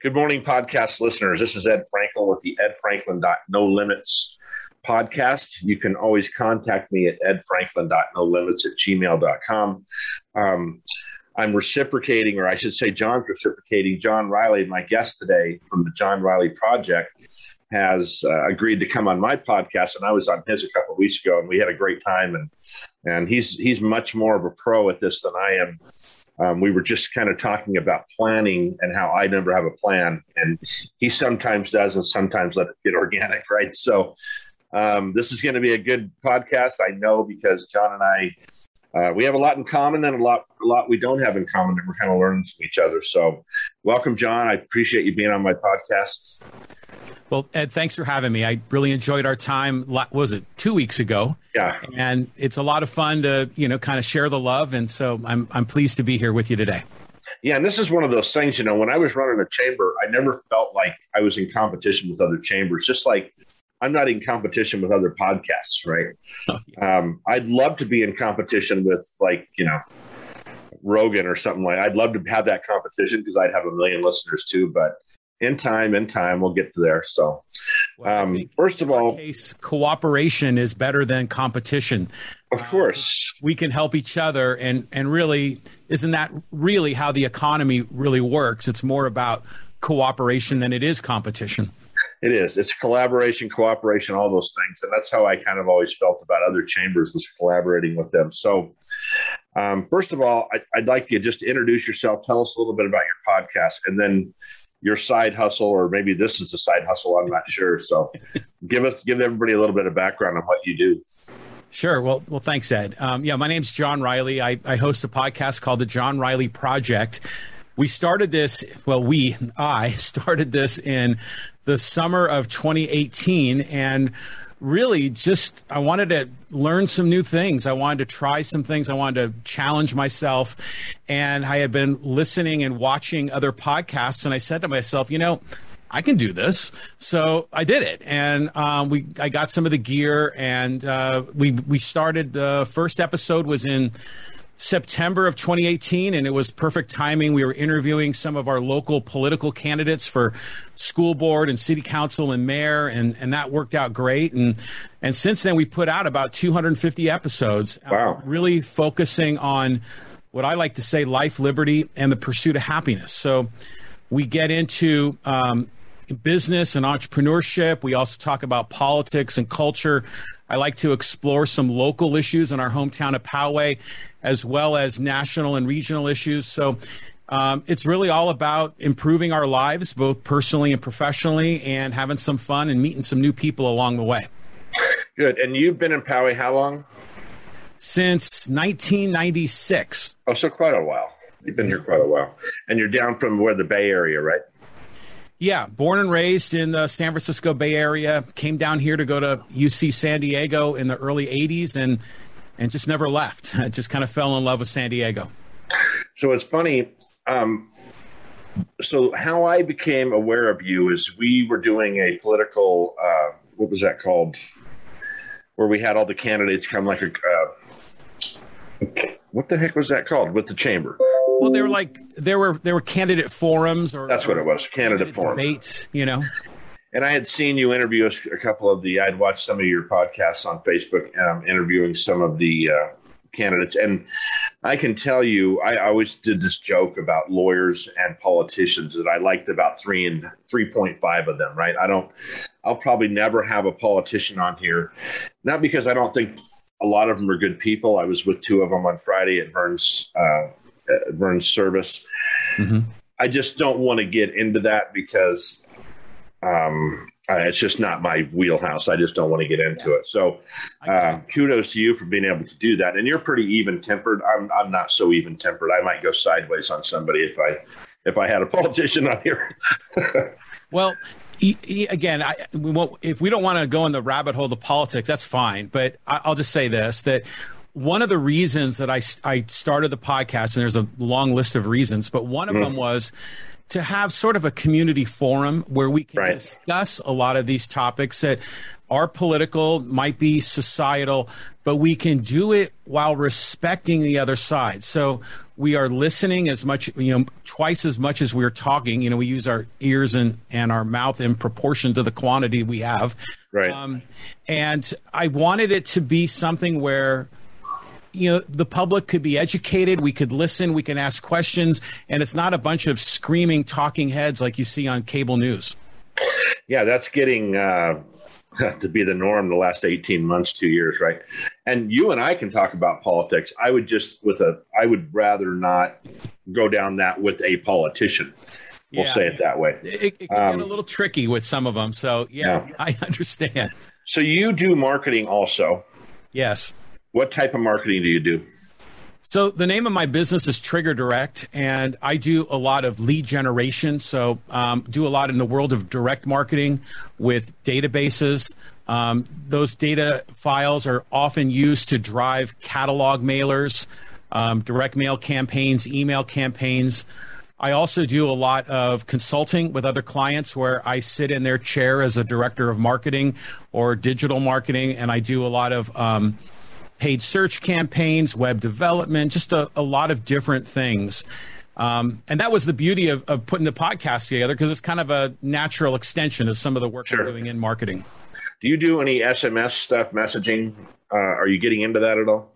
Good morning, podcast listeners. This is Ed Franklin with the Ed Franklin No Limits podcast. You can always contact me at edfranklin.nolimits at gmail.com. Um, I'm reciprocating, or I should say, John's reciprocating. John Riley, my guest today from the John Riley Project, has uh, agreed to come on my podcast, and I was on his a couple of weeks ago, and we had a great time. and And he's he's much more of a pro at this than I am. Um, we were just kind of talking about planning and how I never have a plan, and he sometimes does, and sometimes let it get organic, right? So um, this is going to be a good podcast, I know, because John and I uh, we have a lot in common and a lot a lot we don't have in common, and we're kind of learning from each other. So, welcome, John. I appreciate you being on my podcast. Well, Ed, thanks for having me. I really enjoyed our time. Was it two weeks ago? Yeah. And it's a lot of fun to you know kind of share the love, and so I'm I'm pleased to be here with you today. Yeah, and this is one of those things. You know, when I was running a chamber, I never felt like I was in competition with other chambers. Just like I'm not in competition with other podcasts, right? Oh, yeah. um, I'd love to be in competition with like you know Rogan or something like. I'd love to have that competition because I'd have a million listeners too. But in time, in time, we'll get to there. So, well, um, first of all, case, cooperation is better than competition. Of course, uh, we can help each other, and and really, isn't that really how the economy really works? It's more about cooperation than it is competition. It is. It's collaboration, cooperation, all those things, and that's how I kind of always felt about other chambers was collaborating with them. So, um, first of all, I, would like you just to introduce yourself. Tell us a little bit about your podcast, and then your side hustle, or maybe this is a side hustle. I'm not sure. So, give us, give everybody a little bit of background on what you do. Sure. Well, well, thanks, Ed. Um, yeah, my name's John Riley. I, I host a podcast called the John Riley Project. We started this. Well, we, I started this in the summer of 2018, and really just I wanted to learn some new things. I wanted to try some things. I wanted to challenge myself. And I had been listening and watching other podcasts, and I said to myself, you know, I can do this. So I did it, and um, we I got some of the gear, and uh, we we started. The first episode was in September of 2018, and it was perfect timing. We were interviewing some of our local political candidates for school board and city council and mayor, and, and that worked out great. And and since then, we've put out about 250 episodes, uh, wow. really focusing on what I like to say life, liberty, and the pursuit of happiness. So we get into um, business and entrepreneurship. We also talk about politics and culture. I like to explore some local issues in our hometown of Poway, as well as national and regional issues. So um, it's really all about improving our lives, both personally and professionally, and having some fun and meeting some new people along the way. Good. And you've been in Poway how long? Since 1996. Oh, so quite a while. You've been here quite a while. And you're down from where the Bay Area, right? Yeah, born and raised in the San Francisco Bay Area. Came down here to go to UC San Diego in the early '80s, and and just never left. I just kind of fell in love with San Diego. So it's funny. Um, so how I became aware of you is we were doing a political. Uh, what was that called? Where we had all the candidates come like a. Uh, what the heck was that called with the chamber? Well, they were like there were there were candidate forums or that's what it was, candidate, candidate forum debates. You know. And I had seen you interview a, couple of the. I'd watched some of your podcasts on Facebook, um, interviewing some of the uh, candidates, and I can tell you, I always did this joke about lawyers and politicians that I liked about three and three point five of them. Right? I don't. I'll probably never have a politician on here, not because I don't think a lot of them are good people. I was with two of them on Friday at Vern's uh, at service. Mm-hmm. I just don't want to get into that because um, it's just not my wheelhouse. I just don't want to get into it. So, uh, kudos to you for being able to do that. And you're pretty even tempered. I'm I'm not so even tempered. I might go sideways on somebody if I if I had a politician on here. well, again, I, we if we don't want to go in the rabbit hole of politics, that's fine. But I'll just say this: that one of the reasons that I, I started the podcast, and there's a long list of reasons, but one of mm-hmm. them was to have sort of a community forum where we can right. discuss a lot of these topics that are political, might be societal, but we can do it while respecting the other side. So we are listening as much, you know, twice as much as we're talking. You know, we use our ears and, and our mouth in proportion to the quantity we have. Right. Um, and I wanted it to be something where you know the public could be educated. We could listen. We can ask questions. And it's not a bunch of screaming talking heads like you see on cable news. Yeah that's getting uh, to be the norm the last 18 months two years right? And you and i can talk about politics. I would just with a i would rather not go down that with a politician. We'll yeah. say it that way. It, it can um, get a little tricky with some of them so yeah, yeah. I understand. So you do marketing also. Yes what type of marketing do you do so the name of my business is Trigger Direct, and I do a lot of lead generation. So um, do a lot in the world of direct marketing with databases. Um, those data files are often used to drive catalog mailers, um, direct mail campaigns, email campaigns. I also do a lot of consulting with other clients where I sit in their chair as a director of marketing or digital marketing, and I do a lot of um, paid search campaigns, web development, just a, a lot of different things. Um, and that was the beauty of, of putting the podcast together because it's kind of a natural extension of some of the work sure. I'm doing in marketing. Do you do any SMS stuff, messaging? Uh, are you getting into that at all?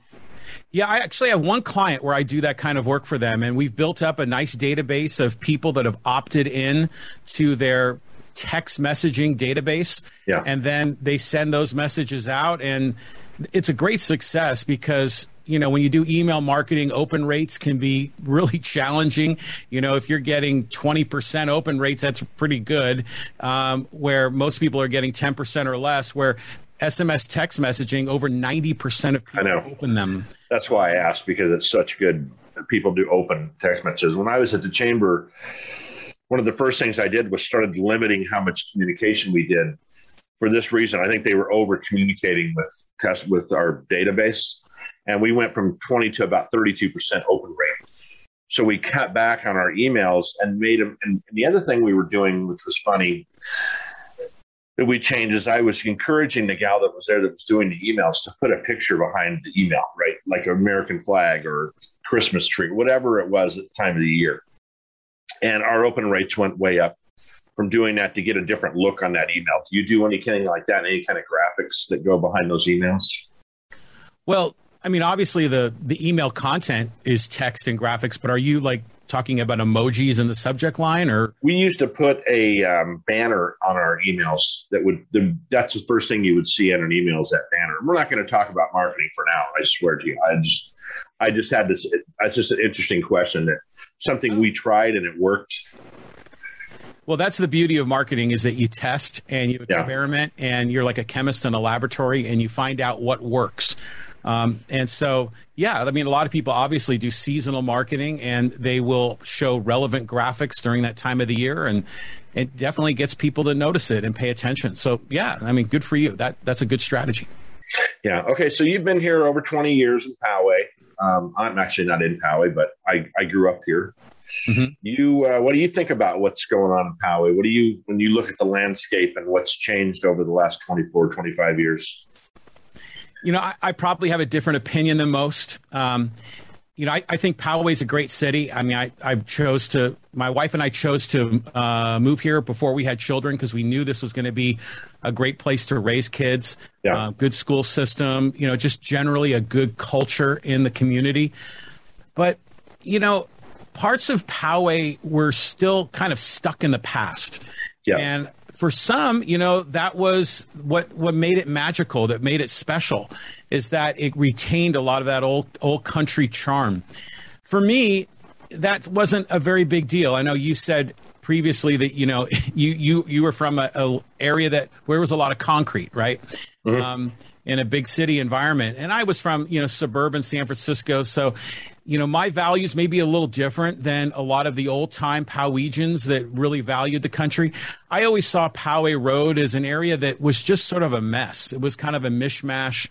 Yeah, I actually have one client where I do that kind of work for them, and we've built up a nice database of people that have opted in to their text messaging database. Yeah. And then they send those messages out, and it's a great success because you know when you do email marketing open rates can be really challenging. You know if you're getting 20% open rates that's pretty good um, where most people are getting 10% or less where sms text messaging over 90% of people open them. That's why i asked because it's such good people do open text messages. When i was at the chamber one of the first things i did was started limiting how much communication we did for this reason. I think they were over communicating with with our database, and we went from 20 to about 32 percent open rate. So we cut back on our emails and made them. And the other thing we were doing, which was funny, that we changed is I was encouraging the gal that was there that was doing the emails to put a picture behind the email, right, like an American flag or Christmas tree, whatever it was at the time of the year. And our open rates went way up from doing that to get a different look on that email? Do you do anything like that? Any kind of graphics that go behind those emails? Well, I mean, obviously the the email content is text and graphics, but are you like talking about emojis in the subject line, or we used to put a um, banner on our emails that would the, that's the first thing you would see in an email is that banner. We're not going to talk about marketing for now. I swear to you, I just I just had this. That's just an interesting question that something we tried and it worked well, that's the beauty of marketing is that you test and you experiment yeah. and you're like a chemist in a laboratory and you find out what works. Um, and so, yeah, I mean, a lot of people obviously do seasonal marketing and they will show relevant graphics during that time of the year. And it definitely gets people to notice it and pay attention. So, yeah, I mean, good for you. That That's a good strategy. Yeah. Okay. So you've been here over 20 years in Poway. Um, I'm actually not in Poway, but I, I grew up here. Mm-hmm. You, uh, what do you think about what's going on in Poway? What do you, when you look at the landscape and what's changed over the last 24, 25 years? You know, I, I probably have a different opinion than most. Um, you know, I, I think Poway is a great city. I mean, I, I chose to, my wife and I chose to uh, move here before we had children because we knew this was going to be a great place to raise kids, yeah. uh, good school system, you know, just generally a good culture in the community. But, you know, parts of Poway were still kind of stuck in the past. Yeah. And for some, you know, that was what what made it magical, that made it special, is that it retained a lot of that old old country charm. For me, that wasn't a very big deal. I know you said previously that you know you you you were from a, a area that where was a lot of concrete, right? Mm-hmm. Um, in a big city environment, and I was from you know suburban San Francisco, so you know, my values may be a little different than a lot of the old time Powegians that really valued the country. I always saw Poway Road as an area that was just sort of a mess. It was kind of a mishmash.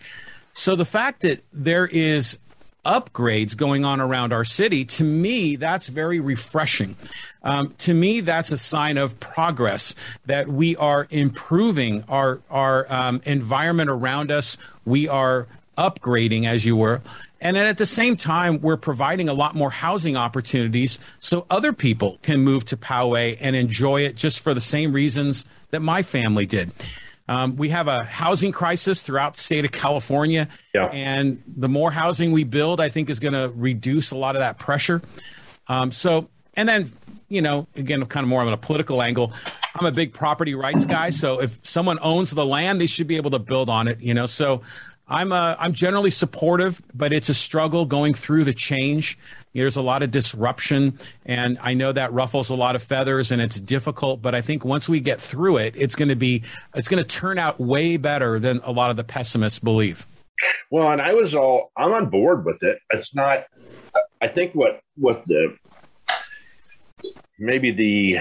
So the fact that there is upgrades going on around our city, to me, that's very refreshing. Um, to me, that's a sign of progress that we are improving our our um, environment around us. We are upgrading, as you were. And then at the same time, we're providing a lot more housing opportunities so other people can move to Poway and enjoy it just for the same reasons that my family did. Um, we have a housing crisis throughout the state of California. Yeah. And the more housing we build, I think is going to reduce a lot of that pressure. Um, so, and then, you know, again, kind of more on a political angle. I'm a big property rights guy. So if someone owns the land, they should be able to build on it, you know. So I'm uh, I'm generally supportive, but it's a struggle going through the change. There's a lot of disruption, and I know that ruffles a lot of feathers, and it's difficult. But I think once we get through it, it's going to be it's going to turn out way better than a lot of the pessimists believe. Well, and I was all I'm on board with it. It's not. I think what what the maybe the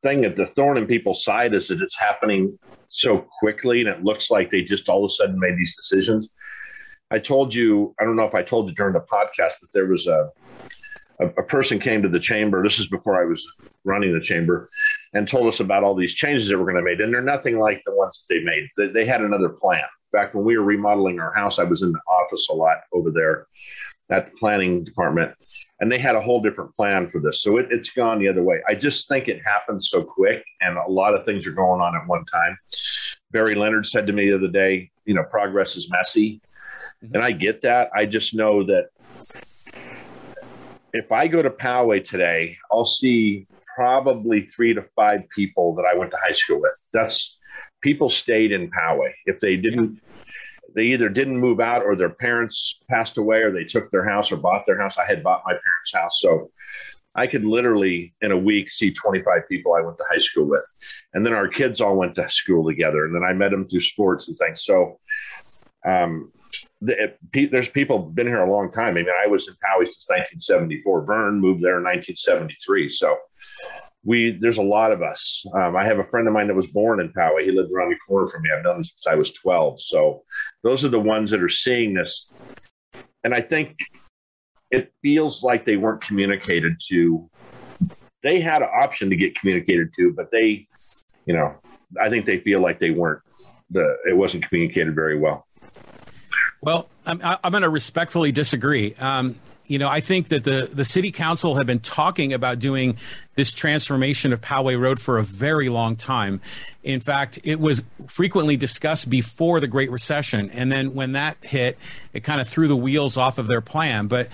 thing that the thorn in people's side is that it's happening so quickly and it looks like they just all of a sudden made these decisions. I told you, I don't know if I told you during the podcast, but there was a, a, a person came to the chamber. This is before I was running the chamber and told us about all these changes that were going to make. And they're nothing like the ones that they made. They, they had another plan. Back when we were remodeling our house, I was in the office a lot over there at the planning department, and they had a whole different plan for this. So it, it's gone the other way. I just think it happened so quick, and a lot of things are going on at one time. Barry Leonard said to me the other day, you know, progress is messy. Mm-hmm. And I get that. I just know that if I go to Poway today, I'll see probably three to five people that I went to high school with. That's people stayed in Poway. If they didn't they either didn't move out or their parents passed away or they took their house or bought their house. I had bought my parents' house. So I could literally in a week see 25 people I went to high school with. And then our kids all went to school together. And then I met them through sports and things. So, um, the, there's people been here a long time. I mean, I was in Poway since 1974. Vern moved there in 1973. So we there's a lot of us. Um, I have a friend of mine that was born in Poway. He lived around the corner from me. I've known him since I was 12. So those are the ones that are seeing this, and I think it feels like they weren't communicated to. They had an option to get communicated to, but they, you know, I think they feel like they weren't. The it wasn't communicated very well. Well, I'm, I'm going to respectfully disagree. Um, you know, I think that the, the city council had been talking about doing this transformation of Poway Road for a very long time. In fact, it was frequently discussed before the Great Recession. And then when that hit, it kind of threw the wheels off of their plan. But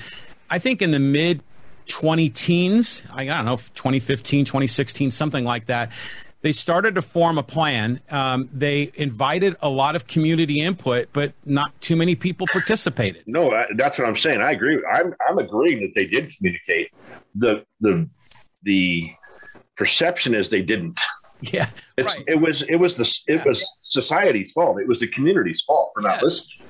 I think in the mid 20 teens, I don't know, 2015, 2016, something like that, they started to form a plan. Um, they invited a lot of community input, but not too many people participated. No, that's what I'm saying. I agree. I'm I'm agreeing that they did communicate. The the the perception is they didn't. Yeah, it's right. it was it was the it yeah. was society's fault. It was the community's fault for not yes. listening.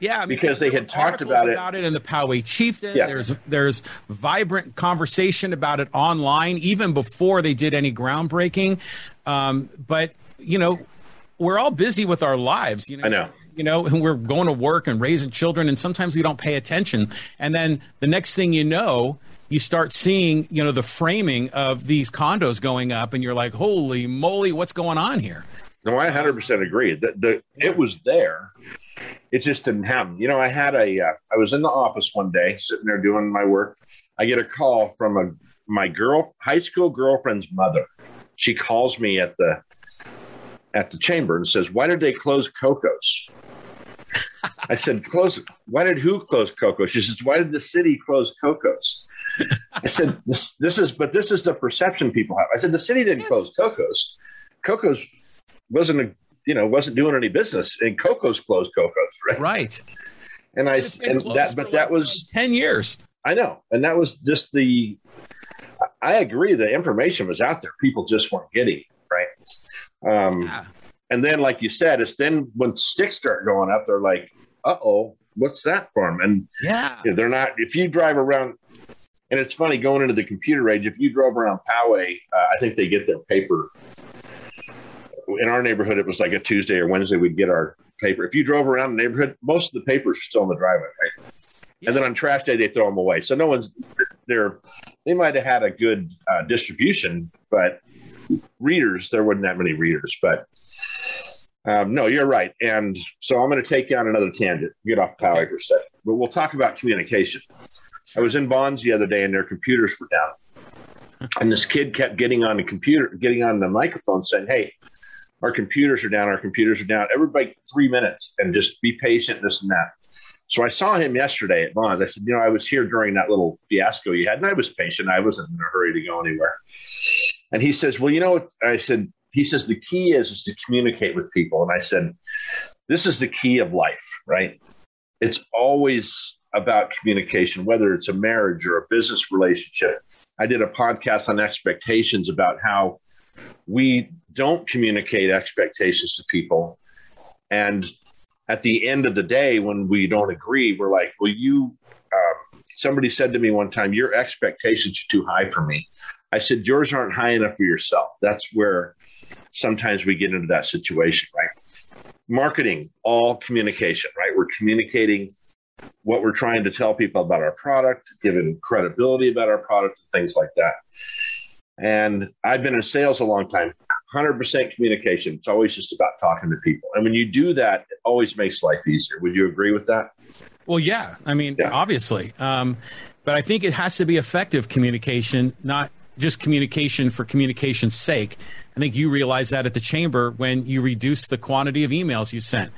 Yeah, because they had talked about it. about it in the Poway Chieftain. Yeah. There's there's vibrant conversation about it online, even before they did any groundbreaking. Um, but you know, we're all busy with our lives. You know, I know. You know, and we're going to work and raising children, and sometimes we don't pay attention. And then the next thing you know, you start seeing, you know, the framing of these condos going up, and you're like, "Holy moly, what's going on here?" No, I 100% agree. The, the, it was there it just didn't happen. You know, I had a, uh, I was in the office one day sitting there doing my work. I get a call from a my girl high school girlfriend's mother. She calls me at the at the chamber and says, "Why did they close Coco's?" I said, "Close? Why did who close Coco's?" She says, "Why did the city close Coco's?" I said, "This this is but this is the perception people have." I said, "The city didn't yes. close Coco's. Coco's wasn't a you know wasn't doing any business, and Coco's closed Coco's, right? Right. And I and that, but that was ten years. I know, and that was just the. I agree. The information was out there. People just weren't getting right. Um, yeah. And then, like you said, it's then when sticks start going up, they're like, "Uh oh, what's that from?" And yeah, they're not. If you drive around, and it's funny going into the computer age. If you drove around Poway, uh, I think they get their paper in our neighborhood, it was like a Tuesday or Wednesday, we'd get our paper. If you drove around the neighborhood, most of the papers are still in the driveway, right? Yeah. And then on trash day, they throw them away. So no one's there. They might have had a good uh, distribution, but readers, there wasn't that many readers. But Um, no, you're right. And so I'm going to take you on another tangent, get off Poway okay. for a second. But we'll talk about communication. I was in Vons the other day and their computers were down. And this kid kept getting on the computer, getting on the microphone saying, Hey, our computers are down, our computers are down. Everybody three minutes and just be patient, this and that. So I saw him yesterday at Vons. I said, you know, I was here during that little fiasco you had, and I was patient. I wasn't in a hurry to go anywhere. And he says, well, you know what? I said, he says the key is is to communicate with people. And I said, this is the key of life, right? It's always about communication, whether it's a marriage or a business relationship. I did a podcast on expectations about how we don't communicate expectations to people. And at the end of the day, when we don't agree, we're like, well, you, um, somebody said to me one time, your expectations are too high for me. I said, yours aren't high enough for yourself. That's where sometimes we get into that situation, right? Marketing, all communication, right? We're communicating what we're trying to tell people about our product, giving credibility about our product, and things like that. And I've been in sales a long time. 100% communication. It's always just about talking to people. And when you do that, it always makes life easier. Would you agree with that? Well, yeah. I mean, yeah. obviously. Um, but I think it has to be effective communication, not just communication for communication's sake. I think you realize that at the chamber when you reduce the quantity of emails you sent.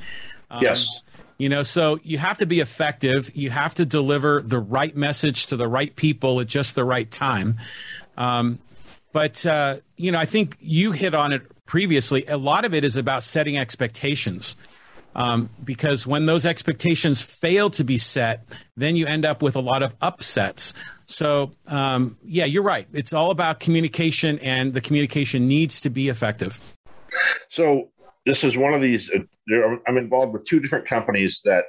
Um, yes. You know, so you have to be effective. You have to deliver the right message to the right people at just the right time. Um, but, uh, you know, I think you hit on it previously. A lot of it is about setting expectations. Um, because when those expectations fail to be set, then you end up with a lot of upsets. So, um, yeah, you're right. It's all about communication, and the communication needs to be effective. So, this is one of these. Uh, I'm involved with two different companies that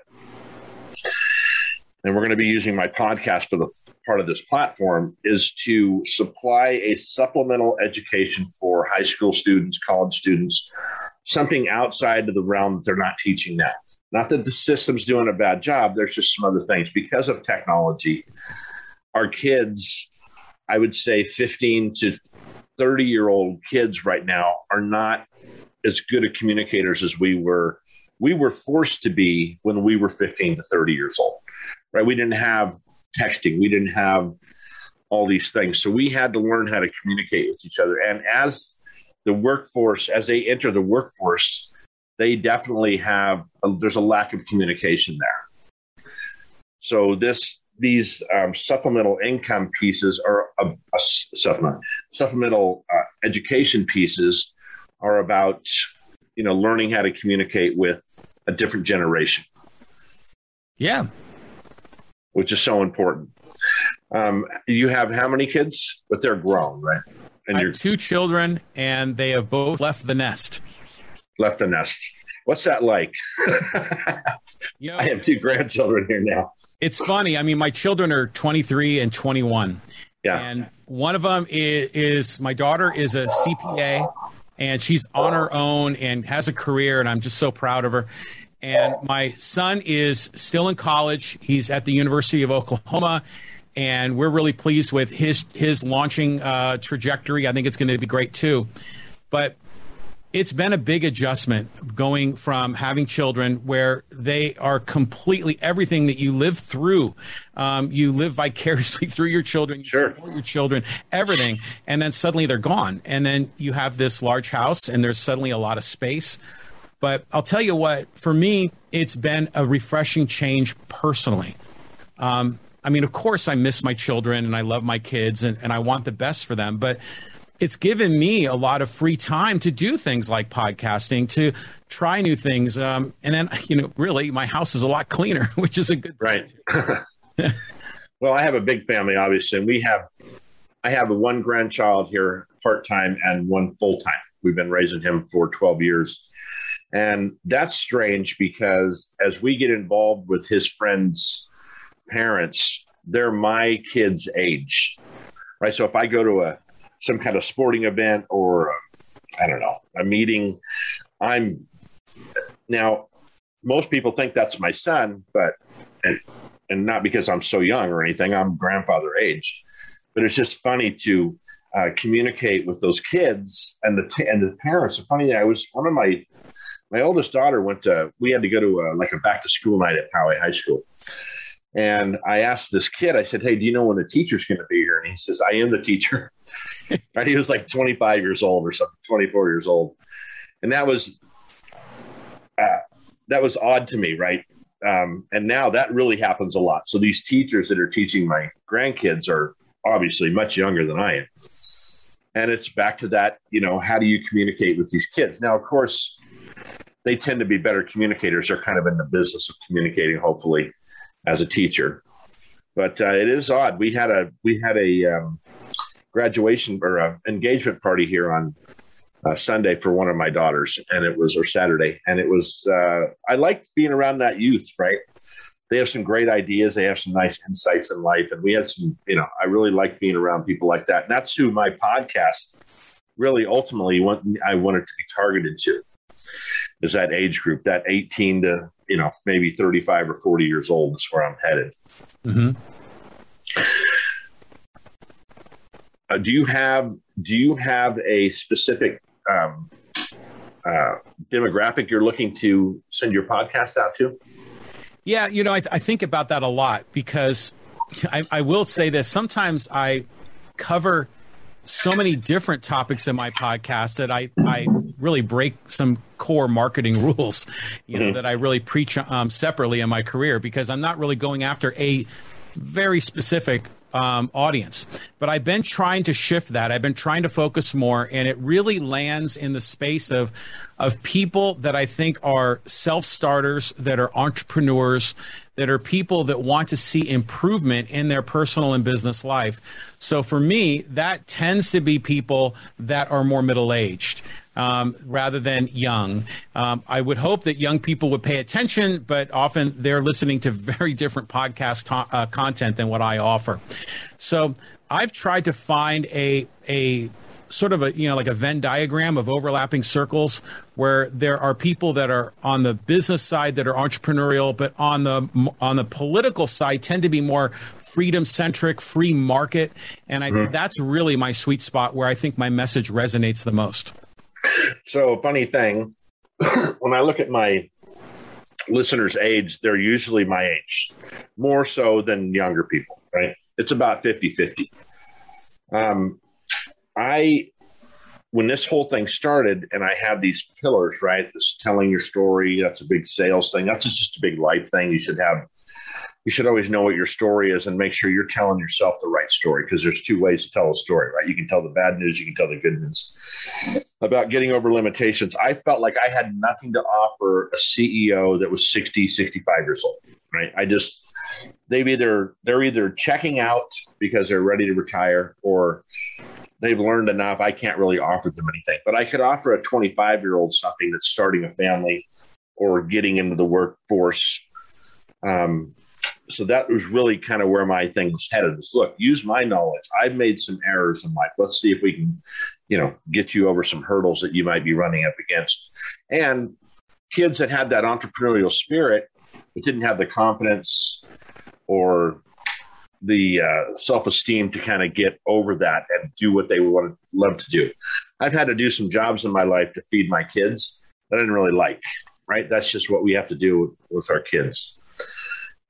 and we're going to be using my podcast for the part of this platform is to supply a supplemental education for high school students, college students, something outside of the realm that they're not teaching now. Not that the system's doing a bad job, there's just some other things. Because of technology, our kids, I would say 15 to 30 year old kids right now are not as good at communicators as we were. We were forced to be when we were 15 to 30 years old right? We didn't have texting, we didn't have all these things. So we had to learn how to communicate with each other. And as the workforce, as they enter the workforce, they definitely have a, there's a lack of communication there. So this these um, supplemental income pieces are a, a supplement, supplemental uh, education pieces are about you know learning how to communicate with a different generation. Yeah, which is so important. Um, you have how many kids? But they're grown, right? And I have two children, and they have both left the nest. Left the nest. What's that like? you know, I have two grandchildren here now. It's funny. I mean, my children are 23 and 21. Yeah. And one of them is, is my daughter is a CPA, and she's on her own and has a career, and I'm just so proud of her and my son is still in college. He's at the University of Oklahoma, and we're really pleased with his his launching uh, trajectory. I think it's going to be great too. But it's been a big adjustment going from having children where they are completely everything that you live through. Um, you live vicariously through your children, you sure. support your children, everything, and then suddenly they're gone. And then you have this large house, and there's suddenly a lot of space. But I'll tell you what, for me, it's been a refreshing change personally. Um, I mean, of course, I miss my children and I love my kids and, and I want the best for them. But it's given me a lot of free time to do things like podcasting, to try new things. Um, and then, you know, really, my house is a lot cleaner, which is a good right. well, I have a big family, obviously, and we have I have one grandchild here part time and one full time. We've been raising him for twelve years, and that's strange because as we get involved with his friends' parents, they're my kids' age, right? So if I go to a some kind of sporting event or I don't know a meeting, I'm now most people think that's my son, but and and not because I'm so young or anything. I'm grandfather age, but it's just funny to uh, communicate with those kids and the t- and the parents. It's funny, I was one of my my oldest daughter went to. We had to go to a, like a back to school night at Poway High School, and I asked this kid. I said, "Hey, do you know when the teacher's going to be here?" And he says, "I am the teacher." right? He was like 25 years old or something, 24 years old, and that was uh, that was odd to me, right? Um, and now that really happens a lot. So these teachers that are teaching my grandkids are obviously much younger than I am. And it's back to that, you know, how do you communicate with these kids? Now, of course, they tend to be better communicators. They're kind of in the business of communicating, hopefully, as a teacher. But uh, it is odd. We had a we had a um, graduation or a engagement party here on uh, Sunday for one of my daughters, and it was or Saturday, and it was. Uh, I liked being around that youth. Right, they have some great ideas. They have some nice insights in life, and we had some. You know, I really liked being around people like that, and that's who my podcast really ultimately want, I wanted to be targeted to. Is that age group, that eighteen to you know maybe thirty five or forty years old is where I'm headed. Mm-hmm. Uh, do you have do you have a specific um, uh, demographic you're looking to send your podcast out to? Yeah, you know, I, th- I think about that a lot because I, I will say this. Sometimes I cover so many different topics in my podcast that I, I really break some core marketing rules, you know, mm-hmm. that I really preach um, separately in my career because I'm not really going after a very specific um, audience. But I've been trying to shift that. I've been trying to focus more, and it really lands in the space of of people that I think are self starters, that are entrepreneurs, that are people that want to see improvement in their personal and business life. So for me, that tends to be people that are more middle aged um, rather than young. Um, I would hope that young people would pay attention, but often they're listening to very different podcast to- uh, content than what I offer. So I've tried to find a a sort of a you know like a Venn diagram of overlapping circles where there are people that are on the business side that are entrepreneurial, but on the on the political side tend to be more freedom centric, free market, and I mm-hmm. that's really my sweet spot where I think my message resonates the most. So, funny thing, when I look at my listeners' age, they're usually my age, more so than younger people, right? It's about 50 50. Um, I, when this whole thing started and I had these pillars, right? This telling your story, that's a big sales thing. That's just a big life thing. You should have you should always know what your story is and make sure you're telling yourself the right story because there's two ways to tell a story, right? You can tell the bad news, you can tell the good news. About getting over limitations, I felt like I had nothing to offer a CEO that was 60, 65 years old, right? I just, they've either, they're either checking out because they're ready to retire or they've learned enough. I can't really offer them anything, but I could offer a 25 year old something that's starting a family or getting into the workforce. Um, so that was really kind of where my thing was headed is look use my knowledge i've made some errors in life let's see if we can you know get you over some hurdles that you might be running up against and kids that had that entrepreneurial spirit but didn't have the confidence or the uh, self-esteem to kind of get over that and do what they would love to do i've had to do some jobs in my life to feed my kids that i didn't really like right that's just what we have to do with, with our kids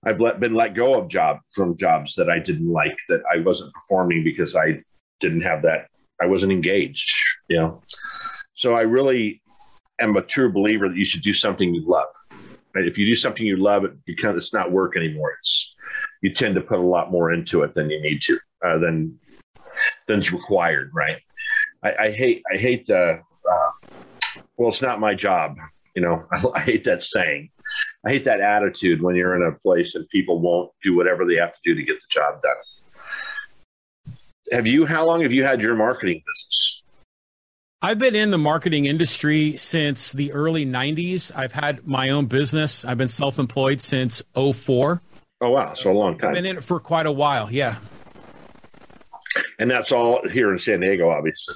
I've let, been let go of job from jobs that I didn't like that I wasn't performing because I didn't have that I wasn't engaged, you know. So I really am a true believer that you should do something you love. Right? If you do something you love, it becomes it's not work anymore. It's you tend to put a lot more into it than you need to, uh, than than's required. Right? I, I hate I hate the uh, well, it's not my job. You know, I, I hate that saying. I hate that attitude when you're in a place and people won't do whatever they have to do to get the job done. Have you? How long have you had your marketing business? I've been in the marketing industry since the early 90s. I've had my own business. I've been self employed since 04. Oh, wow. So, so a long time. I've been in it for quite a while. Yeah. And that's all here in San Diego, obviously.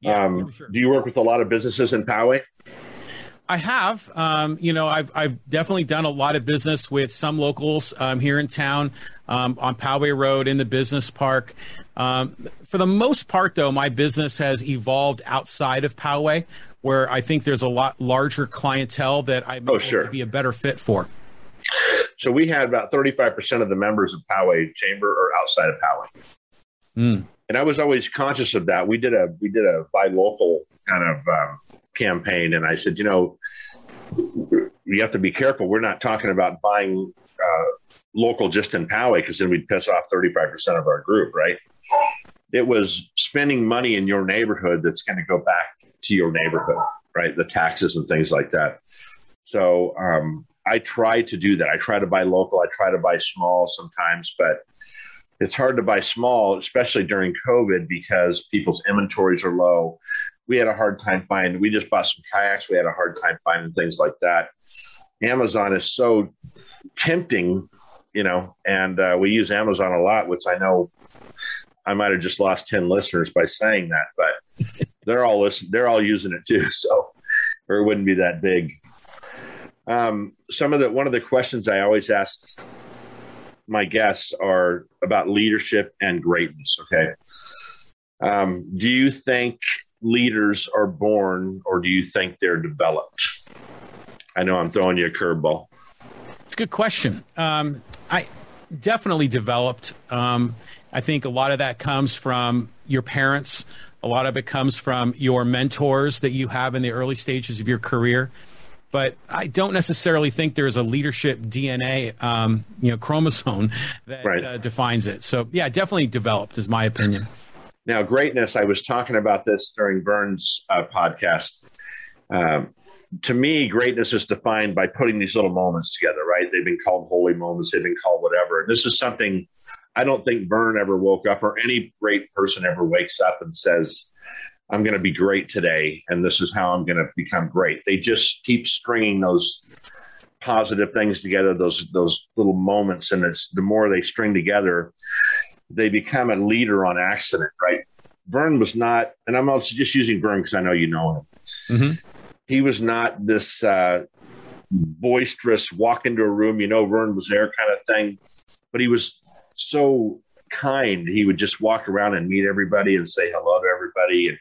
Yeah, um, sure. Do you work with a lot of businesses in Poway? I have. Um, you know, I've, I've definitely done a lot of business with some locals um, here in town um, on Poway Road in the business park. Um, for the most part, though, my business has evolved outside of Poway, where I think there's a lot larger clientele that I'm oh, sure. to be a better fit for. So we had about 35% of the members of Poway Chamber are outside of Poway. Mm. And I was always conscious of that. We did a we did a buy local kind of um, campaign, and I said, you know, you have to be careful. We're not talking about buying uh, local just in Poway because then we'd piss off 35% of our group, right? It was spending money in your neighborhood that's going to go back to your neighborhood, right? The taxes and things like that. So um, I try to do that. I try to buy local. I try to buy small sometimes, but it's hard to buy small, especially during COVID because people's inventories are low we had a hard time finding. We just bought some kayaks. We had a hard time finding things like that. Amazon is so tempting, you know, and uh, we use Amazon a lot, which I know I might have just lost ten listeners by saying that, but they're all listen. They're all using it too, so or it wouldn't be that big. Um, some of the one of the questions I always ask my guests are about leadership and greatness. Okay, um, do you think leaders are born or do you think they're developed? I know I'm throwing you a curveball. It's a good question. Um, I definitely developed. Um, I think a lot of that comes from your parents. A lot of it comes from your mentors that you have in the early stages of your career. But I don't necessarily think there's a leadership DNA, um, you know, chromosome that right. uh, defines it. So yeah, definitely developed, is my opinion. Now, greatness, I was talking about this during Vern's uh, podcast. Um, to me, greatness is defined by putting these little moments together, right? They've been called holy moments, they've been called whatever. This is something I don't think Vern ever woke up or any great person ever wakes up and says, I'm going to be great today, and this is how I'm going to become great. They just keep stringing those positive things together, those those little moments, and it's the more they string together, they become a leader on accident, right? Vern was not, and I'm also just using Vern because I know you know him. Mm-hmm. He was not this uh, boisterous walk into a room, you know, Vern was there kind of thing, but he was so kind. He would just walk around and meet everybody and say hello to everybody. And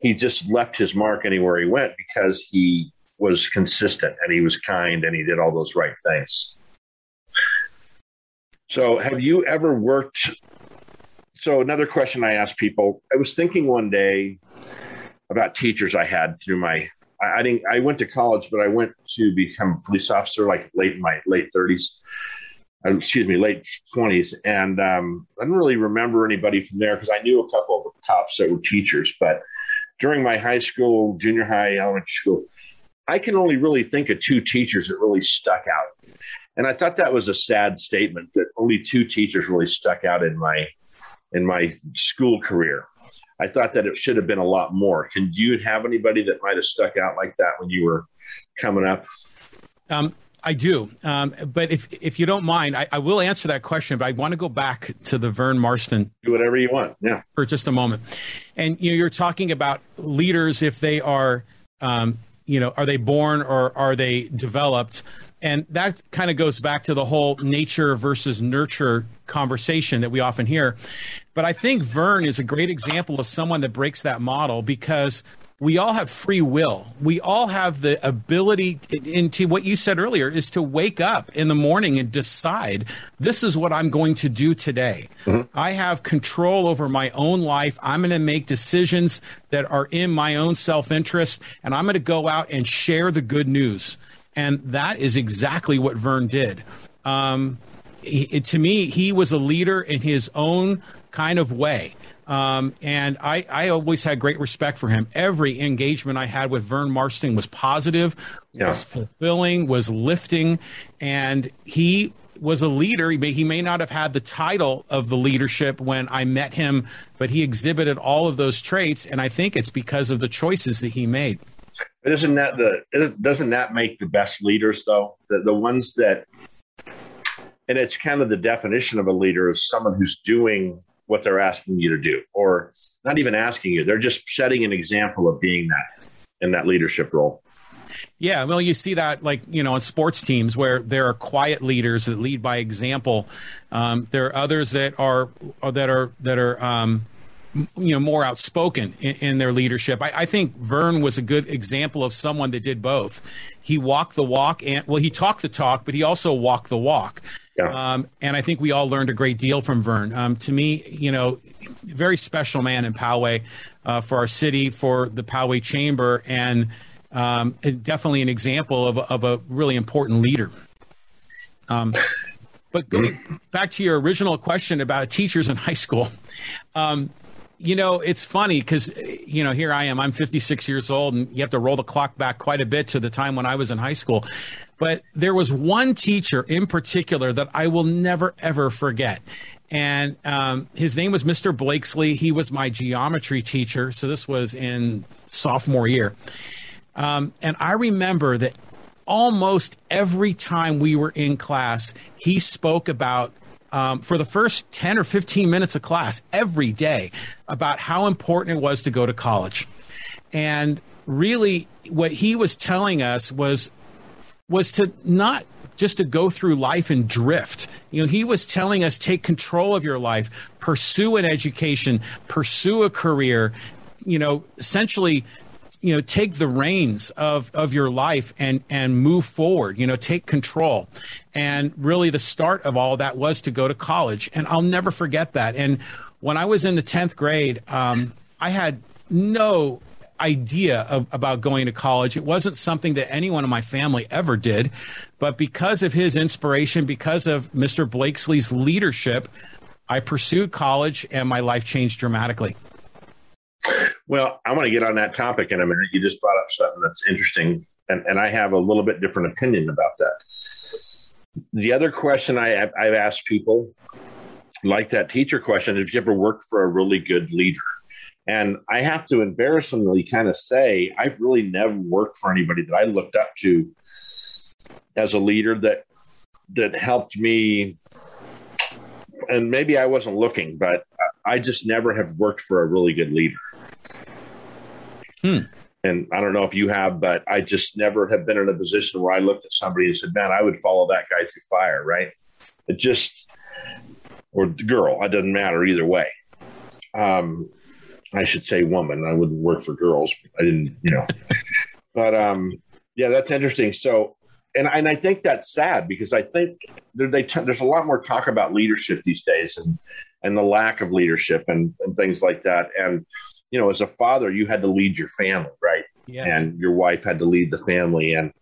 he just left his mark anywhere he went because he was consistent and he was kind and he did all those right things. So, have you ever worked so another question I ask people: I was thinking one day about teachers I had through my. I, didn't. I went to college, but I went to become a police officer like late in my late thirties. Uh, excuse me, late twenties, and um, I didn't really remember anybody from there because I knew a couple of cops that were teachers. But during my high school, junior high, elementary school, I can only really think of two teachers that really stuck out. And I thought that was a sad statement that only two teachers really stuck out in my in my school career. I thought that it should have been a lot more. Can you have anybody that might have stuck out like that when you were coming up? Um, I do, um, but if if you don't mind, I, I, will answer that question. But I want to go back to the Vern Marston. Do whatever you want, yeah, for just a moment. And you know, you're talking about leaders if they are, um, you know, are they born or are they developed? And that kind of goes back to the whole nature versus nurture conversation that we often hear. But I think Vern is a great example of someone that breaks that model because we all have free will. We all have the ability into what you said earlier is to wake up in the morning and decide this is what I'm going to do today. Mm-hmm. I have control over my own life. I'm going to make decisions that are in my own self interest, and I'm going to go out and share the good news. And that is exactly what Vern did. Um, he, to me, he was a leader in his own kind of way. Um, and I, I always had great respect for him. Every engagement I had with Vern Marston was positive, yeah. was fulfilling, was lifting, and he was a leader. He may, he may not have had the title of the leadership when I met him, but he exhibited all of those traits, and I think it's because of the choices that he made. Isn't that the doesn't that make the best leaders though? The the ones that and it's kind of the definition of a leader is someone who's doing what they're asking you to do, or not even asking you. They're just setting an example of being that in that leadership role. Yeah, well, you see that like you know in sports teams where there are quiet leaders that lead by example. Um, there are others that are that are that are um, you know more outspoken in, in their leadership. I, I, think Vern was a good example of someone that did both. He walked the walk, and well, he talked the talk, but he also walked the walk. Yeah. Um, and I think we all learned a great deal from Vern. Um, to me, you know, very special man in Poway uh, for our city, for the Poway Chamber, and um, definitely an example of, of a really important leader. Um, but going back to your original question about teachers in high school, um, you know, it's funny because, you know, here I am, I'm 56 years old, and you have to roll the clock back quite a bit to the time when I was in high school. But there was one teacher in particular that I will never, ever forget. And um, his name was Mr. Blakesley. He was my geometry teacher. So this was in sophomore year. Um, and I remember that almost every time we were in class, he spoke about um, for the first 10 or 15 minutes of class every day about how important it was to go to college. And really, what he was telling us was was to not just to go through life and drift. You know, he was telling us take control of your life, pursue an education, pursue a career, you know, essentially you know take the reins of of your life and and move forward you know take control. And really the start of all that was to go to college. And i'll never forget that. And when i was in the 10th grade um, i had no idea of, about going to college. It wasn't something that anyone in my family ever did. But because of his inspiration because of mr blakesley's leadership i pursued college and my life changed dramatically well, I want to get on that topic in a minute. You just brought up something that's interesting, and, and I have a little bit different opinion about that. The other question I have, I've asked people, like that teacher question, have you ever worked for a really good leader? And I have to embarrassingly kind of say, I've really never worked for anybody that I looked up to as a leader that that helped me. And maybe I wasn't looking, but I just never have worked for a really good leader. Hmm. And I don't know if you have, but I just never have been in a position where I looked at somebody and said, man, I would follow that guy through fire, right? It just, or the girl, it doesn't matter either way. Um, I should say woman. I wouldn't work for girls. I didn't, you know. but um, yeah, that's interesting. So, and and I think that's sad because I think there, they t- there's a lot more talk about leadership these days and and the lack of leadership and, and things like that. And you know, as a father, you had to lead your family, right? Yes. And your wife had to lead the family. And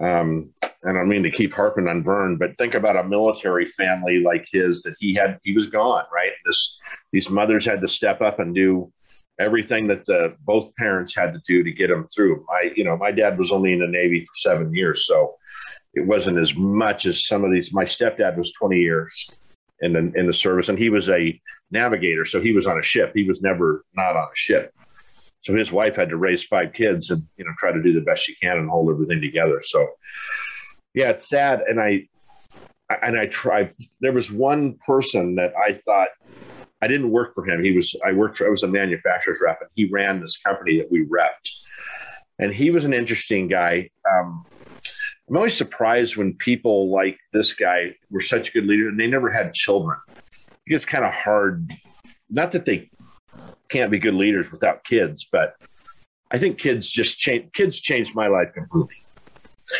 um, I don't mean to keep harping on Vern, but think about a military family like his that he had. He was gone, right? This these mothers had to step up and do everything that the, both parents had to do to get them through. My, you know, my dad was only in the Navy for seven years, so it wasn't as much as some of these. My stepdad was twenty years in the, in the service, and he was a navigator, so he was on a ship. He was never not on a ship. So his wife had to raise five kids and you know try to do the best she can and hold everything together. So yeah, it's sad, and I and I tried. There was one person that I thought I didn't work for him. He was I worked for I was a manufacturer's rep, and he ran this company that we repped. And he was an interesting guy. Um, I'm always surprised when people like this guy were such good leaders and they never had children. It gets kind of hard. Not that they can't be good leaders without kids, but I think kids just change. Kids changed my life completely.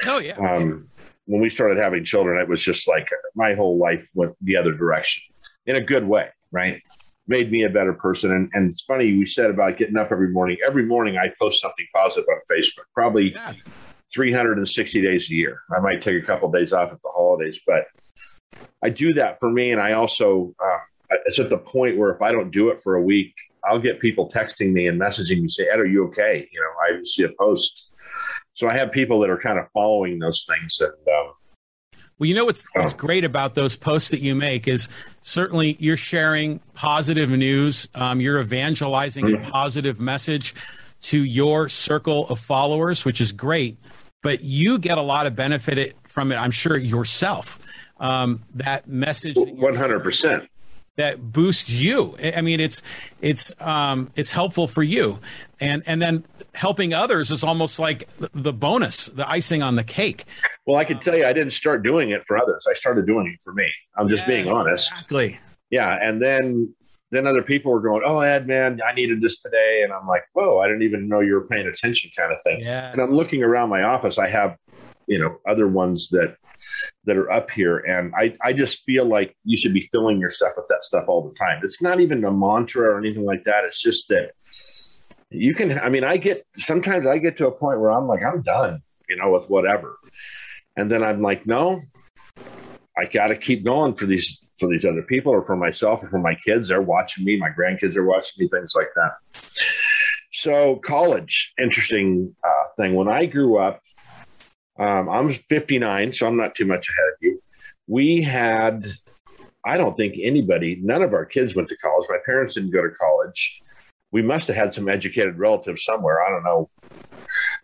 Oh yeah. Um, when we started having children, it was just like my whole life went the other direction in a good way, right? Made me a better person. And, and it's funny you said about getting up every morning. Every morning I post something positive on Facebook. Probably yeah. 360 days a year. I might take a couple of days off at the holidays, but I do that for me. And I also, uh, it's at the point where if I don't do it for a week, I'll get people texting me and messaging me, say, Ed, are you okay? You know, I see a post. So I have people that are kind of following those things. And, um, well, you know what's what's great about those posts that you make is certainly you're sharing positive news. Um, you're evangelizing mm-hmm. a positive message to your circle of followers, which is great but you get a lot of benefit from it, I'm sure yourself. Um, that message. One hundred percent. that boosts you. I mean, it's it's um, it's helpful for you, and and then helping others is almost like the bonus, the icing on the cake. Well, I can tell you, I didn't start doing it for others. I started doing it for me. I'm just yes, being honest. Exactly. Yeah, and then then other people were going, "Oh, Ed, man, I needed this today," and I'm like, "Whoa, I didn't even know you were paying attention," kind of thing. Yes. And I'm looking around my office. I have, you know, other ones that that are up here, and I I just feel like you should be filling your stuff with that stuff all the time. It's not even a mantra or anything like that. It's just that you can. I mean, I get sometimes I get to a point where I'm like, I'm done, you know, with whatever, and then I'm like, no, I got to keep going for these for these other people or for myself or for my kids. They're watching me. My grandkids are watching me. Things like that. So college, interesting uh, thing. When I grew up, um, I'm 59, so I'm not too much ahead of you. We had, I don't think anybody, none of our kids went to college. My parents didn't go to college. We must have had some educated relatives somewhere. I don't know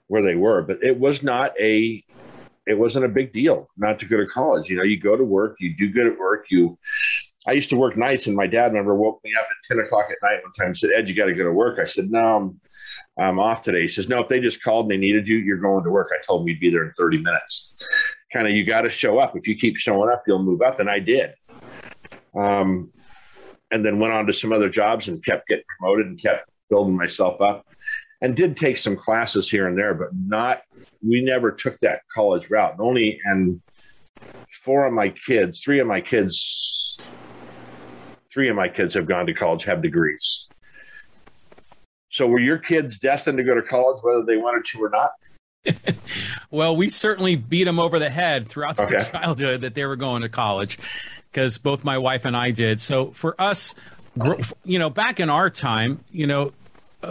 where they were, but it was not a it wasn't a big deal not to go to college. You know, you go to work, you do good at work. You, I used to work nights, and my dad remember woke me up at ten o'clock at night one time and said, "Ed, you got to go to work." I said, "No, I'm, I'm off today." He says, "No, if they just called and they needed you, you're going to work." I told him you'd be there in thirty minutes. Kind of, you got to show up. If you keep showing up, you'll move up, and I did. Um, and then went on to some other jobs and kept getting promoted and kept building myself up and did take some classes here and there, but not, we never took that college route. Only, and four of my kids, three of my kids, three of my kids have gone to college, have degrees. So were your kids destined to go to college, whether they wanted to or not? well, we certainly beat them over the head throughout their okay. childhood that they were going to college because both my wife and I did. So for us, you know, back in our time, you know,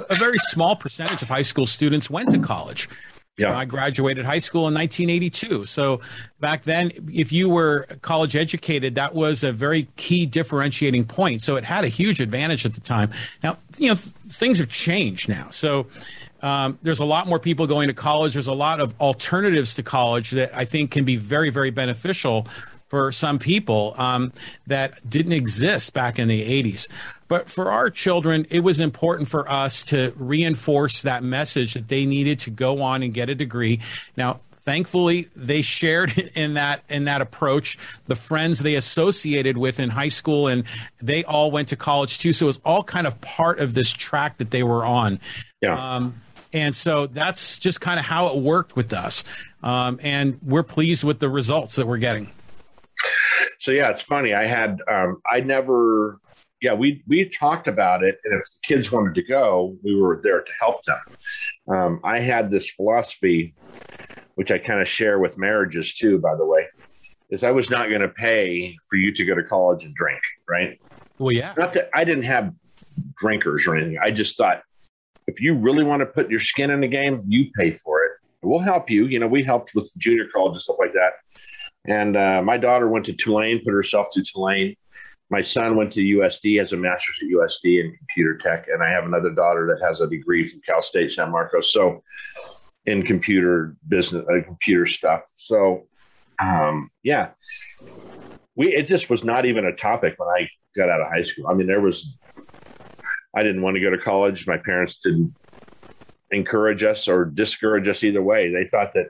a very small percentage of high school students went to college. Yeah. I graduated high school in 1982. So back then, if you were college educated, that was a very key differentiating point. So it had a huge advantage at the time. Now, you know, things have changed now. So um, there's a lot more people going to college. There's a lot of alternatives to college that I think can be very, very beneficial for some people um, that didn't exist back in the 80s. But for our children, it was important for us to reinforce that message that they needed to go on and get a degree. Now, thankfully they shared in that in that approach the friends they associated with in high school and they all went to college too so it was all kind of part of this track that they were on yeah. Um, and so that's just kind of how it worked with us um, and we're pleased with the results that we're getting so yeah it's funny i had um, i never yeah, we we talked about it, and if the kids wanted to go, we were there to help them. Um, I had this philosophy, which I kind of share with marriages too, by the way, is I was not going to pay for you to go to college and drink, right? Well, yeah. Not that I didn't have drinkers or anything. I just thought if you really want to put your skin in the game, you pay for it. We'll help you. You know, we helped with junior college and stuff like that. And uh, my daughter went to Tulane, put herself to Tulane my son went to USD, has a master's at USD in computer tech, and I have another daughter that has a degree from Cal State San Marcos. So, in computer business, uh, computer stuff. So, um, yeah, we it just was not even a topic when I got out of high school. I mean, there was I didn't want to go to college. My parents didn't encourage us or discourage us either way. They thought that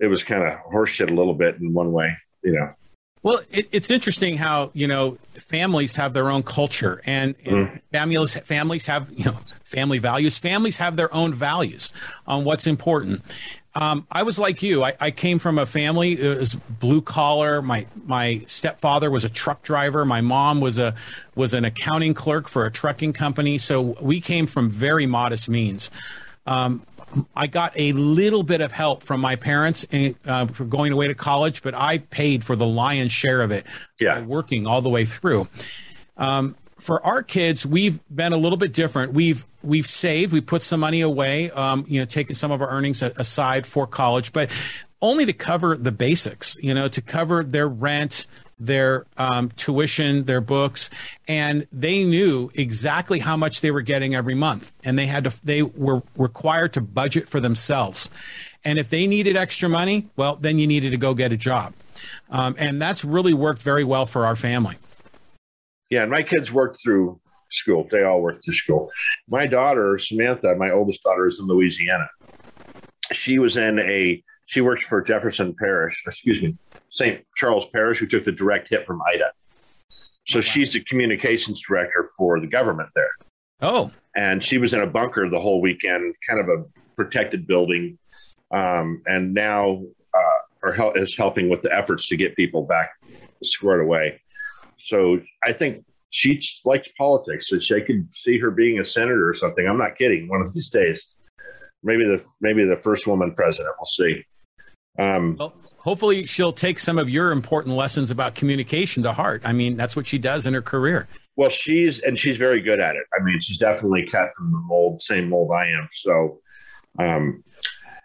it was kind of horseshit a little bit in one way, you know. Well, it, it's interesting how you know families have their own culture, and, and mm. families families have you know family values. Families have their own values on what's important. Um, I was like you. I, I, came from a family it was blue collar. My my stepfather was a truck driver. My mom was a was an accounting clerk for a trucking company. So we came from very modest means. Um, I got a little bit of help from my parents in, uh, for going away to college, but I paid for the lion's share of it. Yeah, working all the way through. Um, for our kids, we've been a little bit different. We've we've saved, we put some money away, um, you know, taking some of our earnings aside for college, but only to cover the basics. You know, to cover their rent, their um, tuition, their books, and they knew exactly how much they were getting every month, and they had to they were required to budget for themselves. And if they needed extra money, well, then you needed to go get a job, um, and that's really worked very well for our family. Yeah, and my kids worked through school. They all worked through school. My daughter, Samantha, my oldest daughter, is in Louisiana. She was in a. She works for Jefferson Parish. Excuse me, St. Charles Parish, who took the direct hit from Ida. So she's the communications director for the government there. Oh, and she was in a bunker the whole weekend, kind of a protected building, um, and now uh, are is helping with the efforts to get people back squared away. So I think she likes politics, so she, I could see her being a senator or something. I'm not kidding. One of these days, maybe the maybe the first woman president. We'll see. Um, well, hopefully, she'll take some of your important lessons about communication to heart. I mean, that's what she does in her career. Well, she's and she's very good at it. I mean, she's definitely cut from the mold, same mold I am. So, um,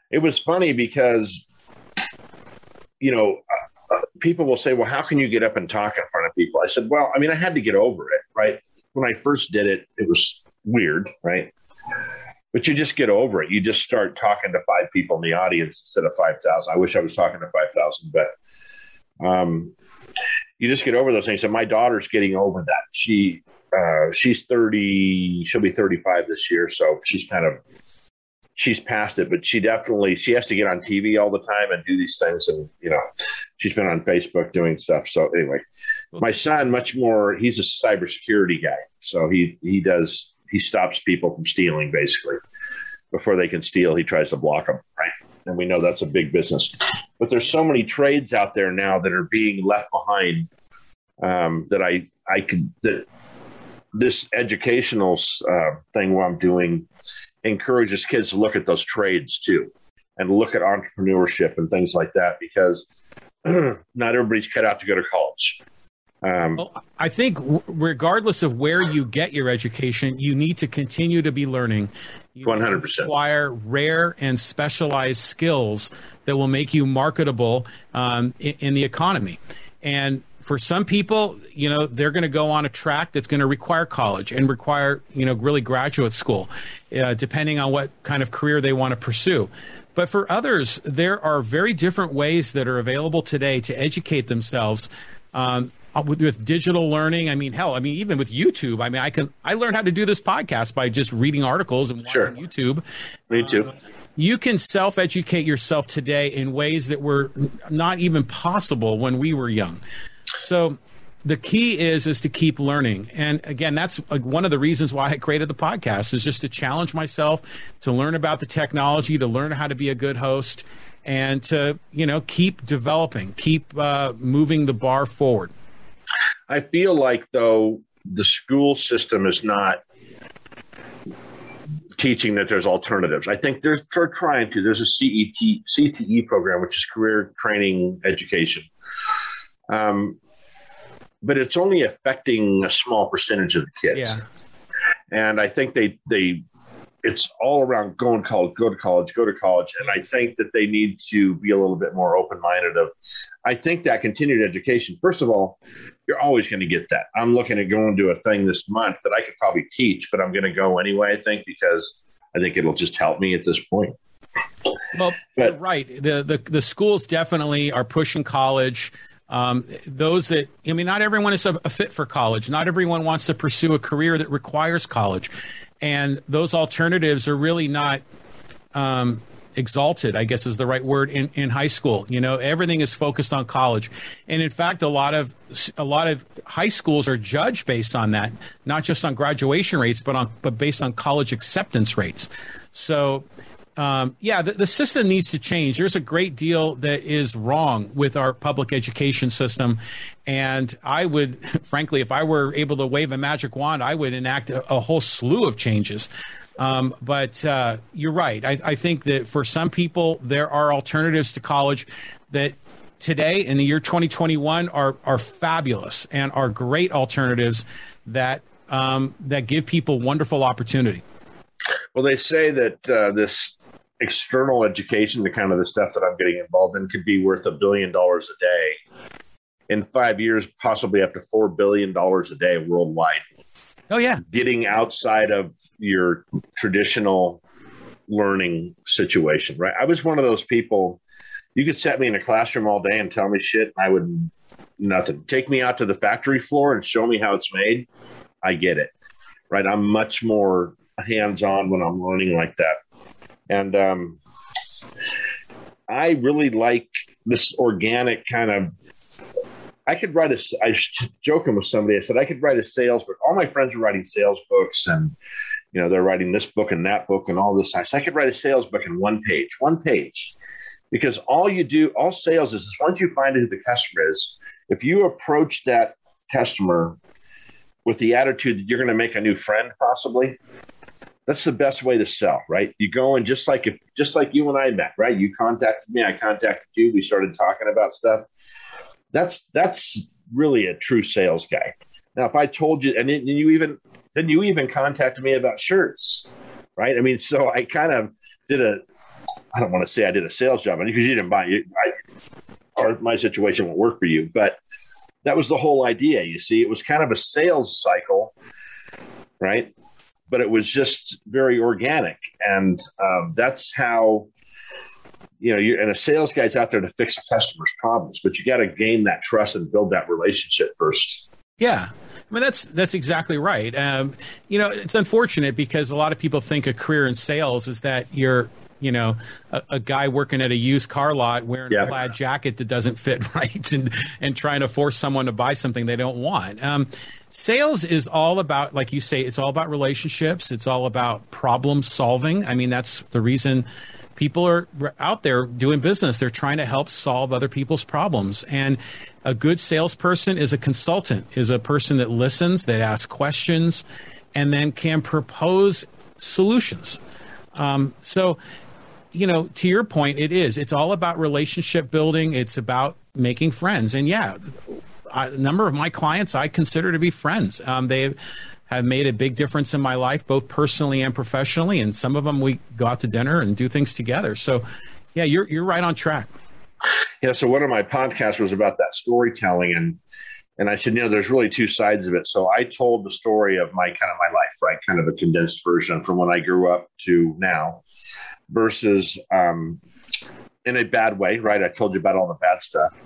it was funny because, you know, uh, uh, people will say, "Well, how can you get up and talk in front of people?" I said, "Well, I mean, I had to get over it, right? When I first did it, it was weird, right? But you just get over it. You just start talking to five people in the audience instead of five thousand. I wish I was talking to five thousand, but um, you just get over those things. And my daughter's getting over that. She uh, she's thirty. She'll be thirty five this year, so she's kind of she's past it, but she definitely she has to get on TV all the time and do these things, and you know, she's been on Facebook doing stuff. So anyway, my son much more. He's a cybersecurity guy, so he he does he stops people from stealing basically before they can steal. He tries to block them, right? And we know that's a big business. But there's so many trades out there now that are being left behind um, that I I could that this educational uh, thing where I'm doing encourages kids to look at those trades too and look at entrepreneurship and things like that because not everybody's cut out to go to college. Um, well, I think, regardless of where you get your education, you need to continue to be learning. One hundred percent. Acquire rare and specialized skills that will make you marketable um, in, in the economy. And for some people, you know, they're going to go on a track that's going to require college and require, you know, really graduate school, uh, depending on what kind of career they want to pursue. But for others, there are very different ways that are available today to educate themselves. Um, with, with, digital learning, I mean, hell, I mean, even with YouTube, I mean, I can I learned how to do this podcast by just reading articles and watching sure. YouTube. Me too. Uh, you can self educate yourself today in ways that were not even possible when we were young. So the key is is to keep learning and again that's one of the reasons why i created the podcast is just to challenge myself to learn about the technology to learn how to be a good host and to you know keep developing keep uh, moving the bar forward i feel like though the school system is not teaching that there's alternatives i think they're, they're trying to there's a cet cte program which is career training education um, but it's only affecting a small percentage of the kids. Yeah. And I think they they it's all around going to college, go to college, go to college. And I think that they need to be a little bit more open minded of I think that continued education, first of all, you're always going to get that. I'm looking at going to a thing this month that I could probably teach, but I'm going to go anyway, I think, because I think it'll just help me at this point. Well, but, you're right. The, the the schools definitely are pushing college. Um, those that, I mean, not everyone is a, a fit for college. Not everyone wants to pursue a career that requires college. And those alternatives are really not um, exalted, I guess is the right word in, in high school. You know, everything is focused on college. And in fact, a lot of a lot of high schools are judged based on that, not just on graduation rates, but on but based on college acceptance rates. So um, yeah, the, the, system needs to change. There's a great deal that is wrong with our public education system. And I would, frankly, if I were able to wave a magic wand, I would enact a, a whole slew of changes. Um, but uh, you're right. I, I think that for some people, there are alternatives to college that today in the year 2021 are, are fabulous and are great alternatives that, um, that give people wonderful opportunity. Well, they say that uh, this external education, the kind of the stuff that I'm getting involved in, could be worth a billion dollars a day. In five years, possibly up to four billion dollars a day worldwide. Oh yeah, getting outside of your traditional learning situation, right? I was one of those people. You could set me in a classroom all day and tell me shit, and I would nothing. Take me out to the factory floor and show me how it's made. I get it. Right. I'm much more hands on when I'm learning like that. And um, I really like this organic kind of. I could write a. I was joking with somebody. I said I could write a sales book. All my friends are writing sales books, and you know they're writing this book and that book and all this. I said I could write a sales book in one page. One page because all you do, all sales is, is once you find who the customer is, if you approach that customer with the attitude that you're going to make a new friend, possibly, that's the best way to sell, right? You go and just like if just like you and I met, right? You contacted me, I contacted you, we started talking about stuff. That's that's really a true sales guy. Now, if I told you, and then you even then you even contacted me about shirts, right? I mean, so I kind of did a I don't want to say I did a sales job because you didn't buy or my situation won't work for you, but that was the whole idea. You see, it was kind of a sales cycle, right? But it was just very organic, and um, that's how you know. You and a sales guy's out there to fix a customer's problems, but you got to gain that trust and build that relationship first. Yeah, I mean that's that's exactly right. Um, you know, it's unfortunate because a lot of people think a career in sales is that you're you know a, a, guy working at a used car lot wearing yeah. a plaid jacket that doesn't fit right and and trying to force someone to buy something they don't want. Um, sales is all about like you say it's all about relationships. It's all about problem solving. I mean that's the reason people are out there doing business. They're trying to help solve other people's problems. And a good salesperson is a consultant is a person that listens that asks questions and then can propose solutions. Um, so you know, to your point, it is. It's all about relationship building. It's about making friends. And yeah, a number of my clients I consider to be friends. Um, they have made a big difference in my life, both personally and professionally. And some of them we go out to dinner and do things together. So, yeah, you're you're right on track. Yeah. So one of my podcasts was about that storytelling, and and I said, you know, there's really two sides of it. So I told the story of my kind of my life, right, kind of a condensed version from when I grew up to now versus um, in a bad way, right? I told you about all the bad stuff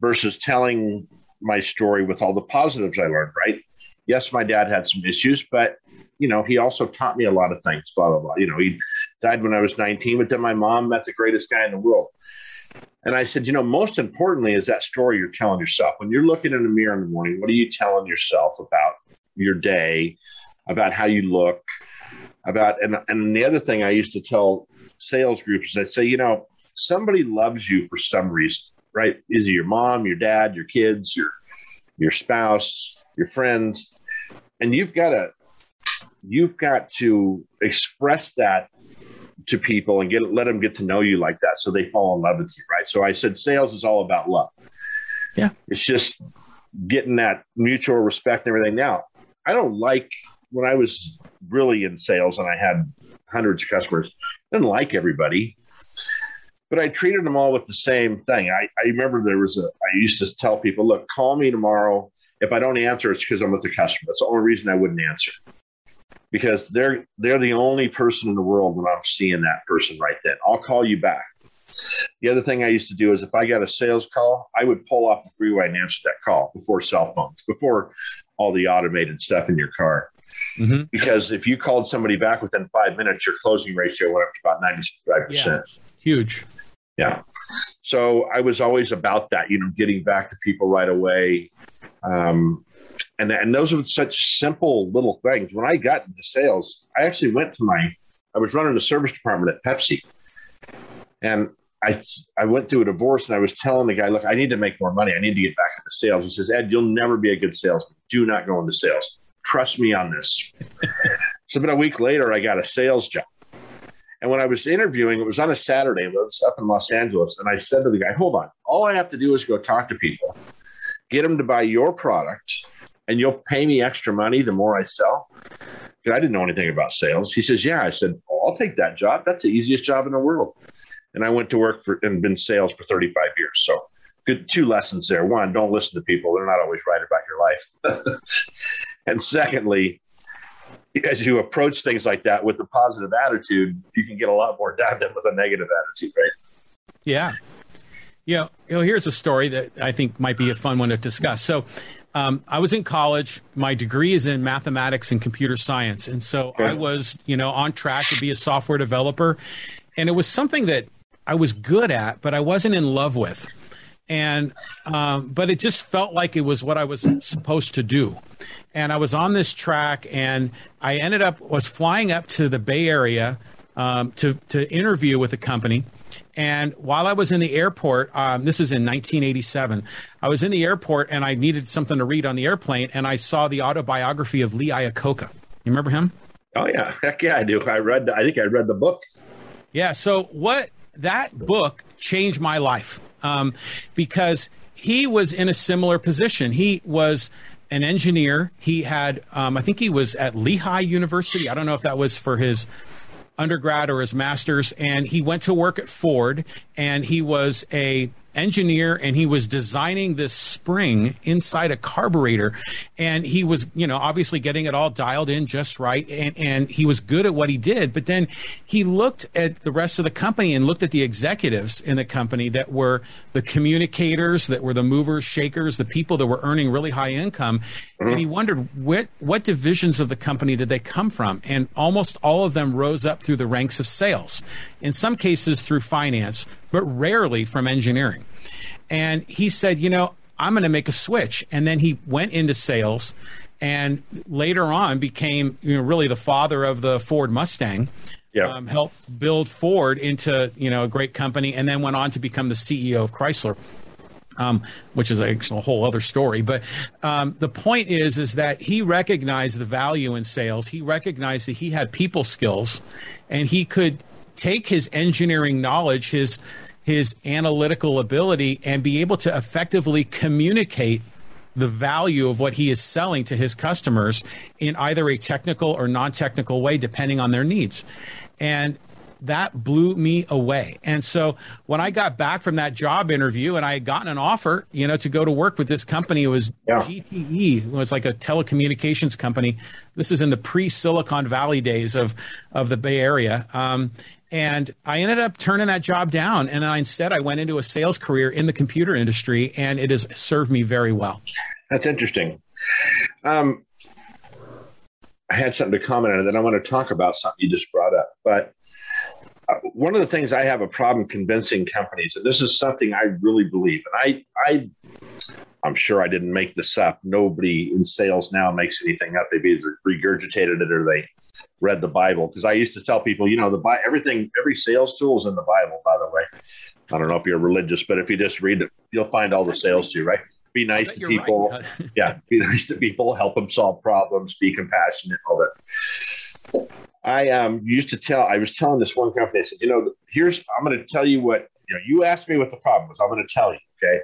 versus telling my story with all the positives I learned, right? Yes, my dad had some issues, but you know, he also taught me a lot of things, blah, blah, blah. You know, he died when I was 19, but then my mom met the greatest guy in the world. And I said, you know, most importantly is that story you're telling yourself. When you're looking in the mirror in the morning, what are you telling yourself about your day, about how you look, about and and the other thing I used to tell sales groups, that say, you know, somebody loves you for some reason, right? Is it your mom, your dad, your kids, your your spouse, your friends, and you've got to you've got to express that to people and get let them get to know you like that, so they fall in love with you, right? So I said, sales is all about love. Yeah, it's just getting that mutual respect and everything. Now, I don't like when I was really in sales and I had hundreds of customers. Didn't like everybody, but I treated them all with the same thing. I, I remember there was a, I used to tell people, look, call me tomorrow. If I don't answer, it's because I'm with the customer. That's the only reason I wouldn't answer because they're, they're the only person in the world when I'm seeing that person right then. I'll call you back. The other thing I used to do is if I got a sales call, I would pull off the freeway and answer that call before cell phones, before all the automated stuff in your car. Mm-hmm. Because if you called somebody back within five minutes, your closing ratio went up to about 95%. Yeah. Huge. Yeah. So I was always about that, you know, getting back to people right away. Um, and, and those are such simple little things. When I got into sales, I actually went to my, I was running the service department at Pepsi. And I, I went through a divorce and I was telling the guy, look, I need to make more money. I need to get back into sales. He says, Ed, you'll never be a good salesman. Do not go into sales. Trust me on this. so about a week later, I got a sales job. And when I was interviewing, it was on a Saturday. It was up in Los Angeles, and I said to the guy, "Hold on, all I have to do is go talk to people, get them to buy your product, and you'll pay me extra money the more I sell." Because I didn't know anything about sales. He says, "Yeah." I said, oh, "I'll take that job. That's the easiest job in the world." And I went to work for and been sales for 35 years. So good two lessons there. One, don't listen to people; they're not always right about your life. And secondly, as you approach things like that with a positive attitude, you can get a lot more done than with a negative attitude, right? Yeah. Yeah, you know, here's a story that I think might be a fun one to discuss. So, um, I was in college. My degree is in mathematics and computer science, and so okay. I was, you know, on track to be a software developer, and it was something that I was good at, but I wasn't in love with, and um, but it just felt like it was what I was supposed to do, and I was on this track, and I ended up was flying up to the Bay Area um, to to interview with a company and while I was in the airport, um, this is in 1987, I was in the airport and I needed something to read on the airplane, and I saw the autobiography of Lee Iacocca. You remember him? Oh yeah, heck yeah, I do. I read. I think I read the book. Yeah. So what that book changed my life um, because he was in a similar position. He was an engineer. He had, um, I think he was at Lehigh University. I don't know if that was for his undergrad or his master's, and he went to work at Ford, and he was a engineer and he was designing this spring inside a carburetor and he was you know obviously getting it all dialed in just right and, and he was good at what he did. But then he looked at the rest of the company and looked at the executives in the company that were the communicators that were the movers shakers the people that were earning really high income mm-hmm. and he wondered what what divisions of the company did they come from and almost all of them rose up through the ranks of sales in some cases through finance but rarely from engineering. And he said, you know, I'm going to make a switch. And then he went into sales and later on became you know, really the father of the Ford Mustang. Yeah. Um, helped build Ford into you know a great company, and then went on to become the CEO of Chrysler. Um, which is a, whole other story. But um, the point is, is that he recognized the value in sales. He recognized that he had people skills, and he could take his engineering knowledge, his his analytical ability, and be able to effectively communicate the value of what he is selling to his customers in either a technical or non-technical way, depending on their needs. And that blew me away. And so when I got back from that job interview and I had gotten an offer, you know, to go to work with this company, it was yeah. GTE, it was like a telecommunications company. This is in the pre Silicon Valley days of, of the Bay Area. Um, and I ended up turning that job down. And I, instead, I went into a sales career in the computer industry, and it has served me very well. That's interesting. Um, I had something to comment on it, then I want to talk about something you just brought up. But one of the things I have a problem convincing companies, and this is something I really believe, and I, I, I'm sure I didn't make this up. Nobody in sales now makes anything up. They've either regurgitated it or they read the Bible because I used to tell people, you know, the everything, every sales tool is in the Bible. By the way, I don't know if you're religious, but if you just read it, you'll find all the sales to right. Be nice to people. Right. yeah, be nice to people. Help them solve problems. Be compassionate. All that. I um, used to tell. I was telling this one company. I said, you know, here's. I'm going to tell you what. You know, you asked me what the problem was. I'm going to tell you. Okay,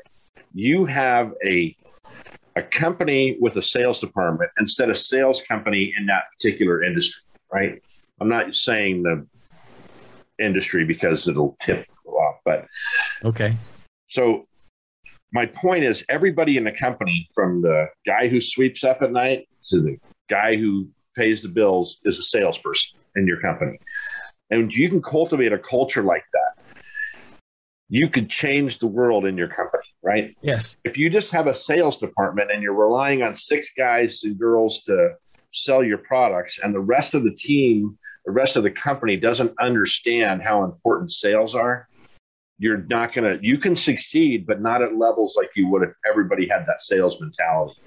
you have a a company with a sales department instead of sales company in that particular industry right? I'm not saying the industry because it'll tip off, but okay. So my point is everybody in the company from the guy who sweeps up at night to the guy who pays the bills is a salesperson in your company. And you can cultivate a culture like that. You could change the world in your company, right? Yes. If you just have a sales department and you're relying on six guys and girls to sell your products and the rest of the team the rest of the company doesn't understand how important sales are you're not going to you can succeed but not at levels like you would if everybody had that sales mentality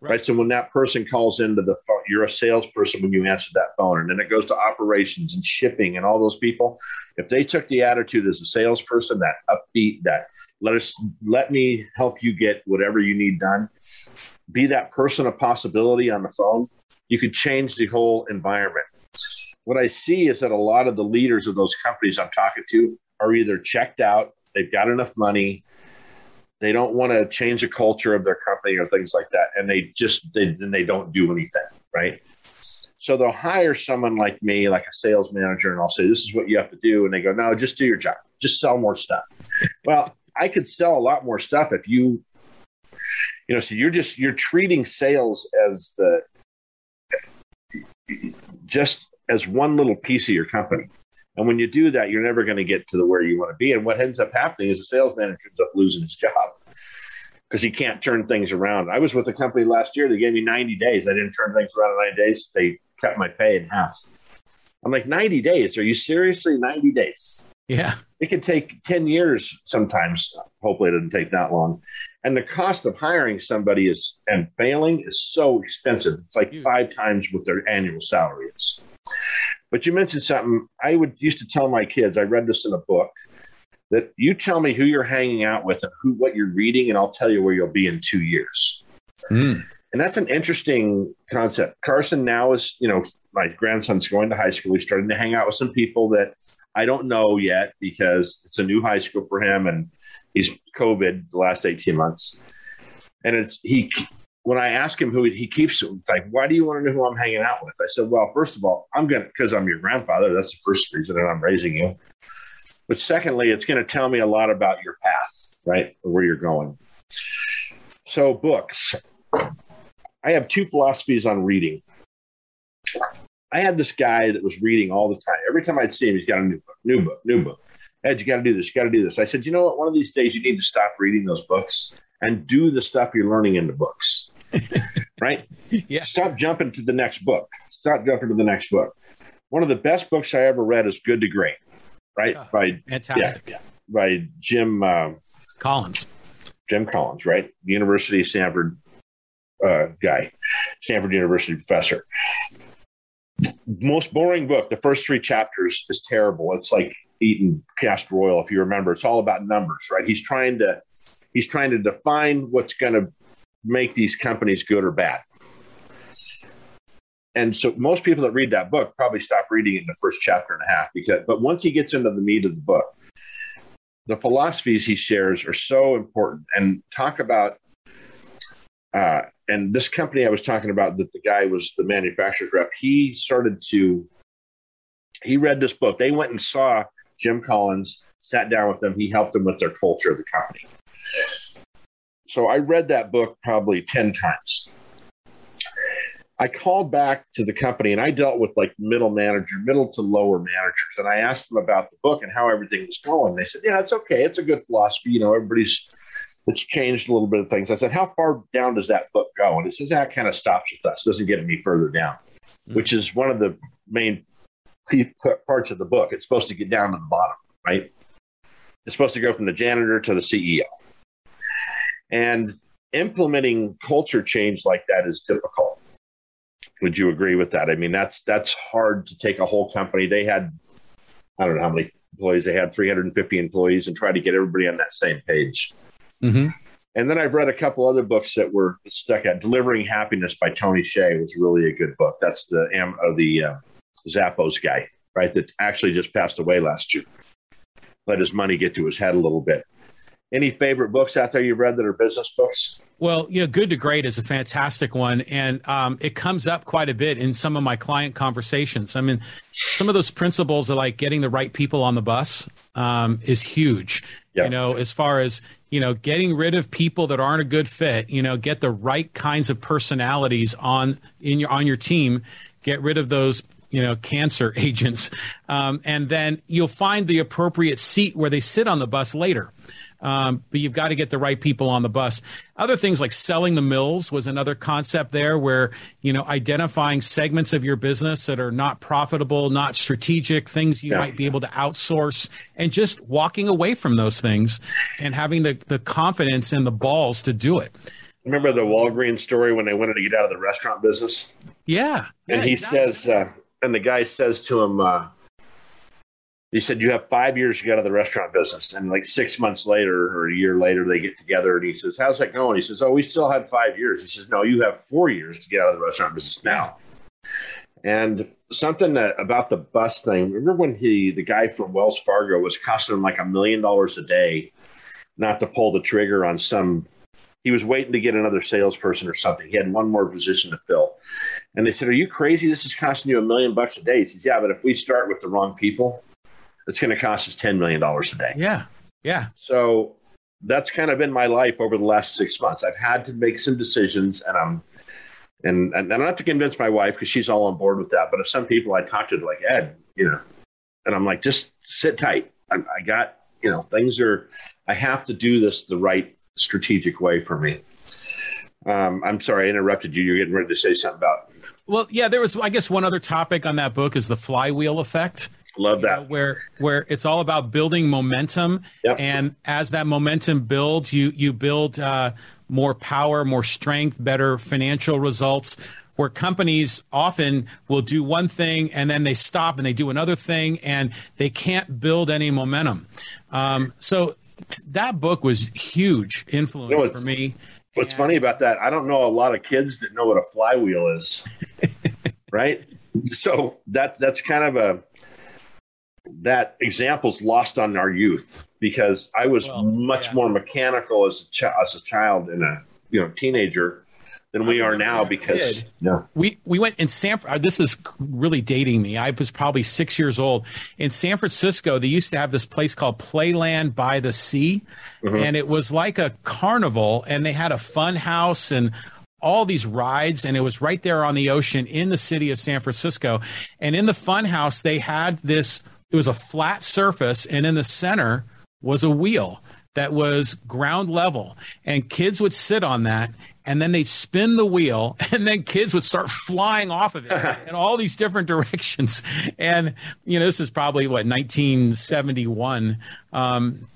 right, right? so when that person calls into the phone you're a salesperson when you answer that phone and then it goes to operations and shipping and all those people if they took the attitude as a salesperson that upbeat that let us let me help you get whatever you need done be that person of possibility on the phone you could change the whole environment. What I see is that a lot of the leaders of those companies I'm talking to are either checked out, they've got enough money, they don't want to change the culture of their company or things like that, and they just they, then they don't do anything, right? So they'll hire someone like me, like a sales manager, and I'll say, "This is what you have to do," and they go, "No, just do your job, just sell more stuff." well, I could sell a lot more stuff if you, you know, so you're just you're treating sales as the just as one little piece of your company. And when you do that, you're never going to get to the where you want to be. And what ends up happening is the sales manager ends up losing his job because he can't turn things around. I was with a company last year. They gave me 90 days. I didn't turn things around in 90 days. They cut my pay in half. I'm like, 90 days? Are you seriously 90 days? Yeah. It can take 10 years sometimes. Hopefully, it doesn't take that long. And the cost of hiring somebody is and failing is so expensive. It's like five times what their annual salary is. But you mentioned something I would used to tell my kids. I read this in a book that you tell me who you're hanging out with and who what you're reading, and I'll tell you where you'll be in two years. Mm. And that's an interesting concept. Carson now is, you know, my grandson's going to high school. He's starting to hang out with some people that I don't know yet because it's a new high school for him, and he's COVID the last eighteen months. And it's he when I ask him who he, keeps like, why do you want to know who I'm hanging out with? I said, well, first of all, I'm gonna because I'm your grandfather. That's the first reason that I'm raising you. But secondly, it's going to tell me a lot about your path, right, where you're going. So books. I have two philosophies on reading. I had this guy that was reading all the time. Every time I'd see him, he's got a new book, new book, new book. Ed, you got to do this, you got to do this. I said, you know what? One of these days, you need to stop reading those books and do the stuff you're learning in the books. right? Yeah. Stop jumping to the next book. Stop jumping to the next book. One of the best books I ever read is Good to Great, right? Oh, by fantastic. Yeah, by Jim uh, Collins. Jim Collins, right? University of Stanford uh, guy, Stanford University professor. Most boring book. The first three chapters is terrible. It's like eating castor oil, if you remember. It's all about numbers, right? He's trying to he's trying to define what's going to make these companies good or bad. And so most people that read that book probably stop reading it in the first chapter and a half because but once he gets into the meat of the book, the philosophies he shares are so important and talk about uh, and this company I was talking about that the guy was the manufacturer's rep, he started to he read this book. They went and saw Jim Collins, sat down with them, he helped them with their culture of the company. So I read that book probably 10 times. I called back to the company and I dealt with like middle manager, middle to lower managers. And I asked them about the book and how everything was going. They said, Yeah, it's okay. It's a good philosophy. You know, everybody's it's changed a little bit of things. I said, How far down does that book go? And it says that kind of stops with us, doesn't get any further down, mm-hmm. which is one of the main parts of the book. It's supposed to get down to the bottom, right? It's supposed to go from the janitor to the CEO. And implementing culture change like that is difficult. Would you agree with that? I mean, that's that's hard to take a whole company. They had, I don't know how many employees they had, 350 employees, and try to get everybody on that same page. Mm-hmm. And then I've read a couple other books that were stuck at. Delivering Happiness by Tony Hsieh was really a good book. That's the uh, the uh, Zappos guy, right? That actually just passed away last year. Let his money get to his head a little bit. Any favorite books out there you've read that are business books? Well, yeah, Good to Great is a fantastic one, and um, it comes up quite a bit in some of my client conversations. I mean, some of those principles are like getting the right people on the bus um, is huge. Yeah. You know, as far as you know, getting rid of people that aren't a good fit. You know, get the right kinds of personalities on in your on your team. Get rid of those you know cancer agents, um, and then you'll find the appropriate seat where they sit on the bus later. Um, but you've got to get the right people on the bus. Other things like selling the mills was another concept there where, you know, identifying segments of your business that are not profitable, not strategic, things you yeah. might be able to outsource, and just walking away from those things and having the, the confidence and the balls to do it. Remember the Walgreens story when they wanted to get out of the restaurant business? Yeah. And yeah, he exactly. says, uh, and the guy says to him, uh, he said you have five years to get out of the restaurant business. And like six months later or a year later they get together and he says how's that going? He says oh we still had five years. He says no you have four years to get out of the restaurant business now. And something that, about the bus thing remember when he the guy from wells fargo was costing him like a million dollars a day not to pull the trigger on some he was waiting to get another salesperson or something. He had one more position to fill. And they said are you crazy? This is costing you a million bucks a day. He says yeah but if we start with the wrong people it's going to cost us $10 million a day. Yeah. Yeah. So that's kind of been my life over the last six months. I've had to make some decisions and I'm, and, and, and not have to convince my wife because she's all on board with that. But if some people I talk to, like Ed, you know, And I'm like, just sit tight. I, I got, you know, things are, I have to do this the right strategic way for me. Um, I'm sorry, I interrupted you. You're getting ready to say something about. Well, yeah, there was, I guess, one other topic on that book is the flywheel effect. Love that. know, where where it's all about building momentum, Yep. and as that momentum builds, you you build uh, more power, more strength, better financial results. Where companies often will do one thing and then they stop and they do another thing and they can't build any momentum. Um, so t- that book was huge influence You know, for me. What's funny about that? I don't know a lot of kids that know what a flywheel is, right? So that that's kind of a that example's lost on our youth because I was Well, much yeah. more mechanical as a ch- as a child and a you know teenager than we are now because yeah we we went in San. uh, This is really dating me. I was probably six years old in San Francisco. They used to have this place called Playland by the Sea, and it was like a carnival. And they had a fun house and all these rides, and it was right there on the ocean in the city of San Francisco. And in the fun house, they had this. It was a flat surface, and in the center was a wheel that was ground level. And kids would sit on that and then they'd spin the wheel and then kids would start flying off of it in all these different directions. And you know this is probably what 1971 um,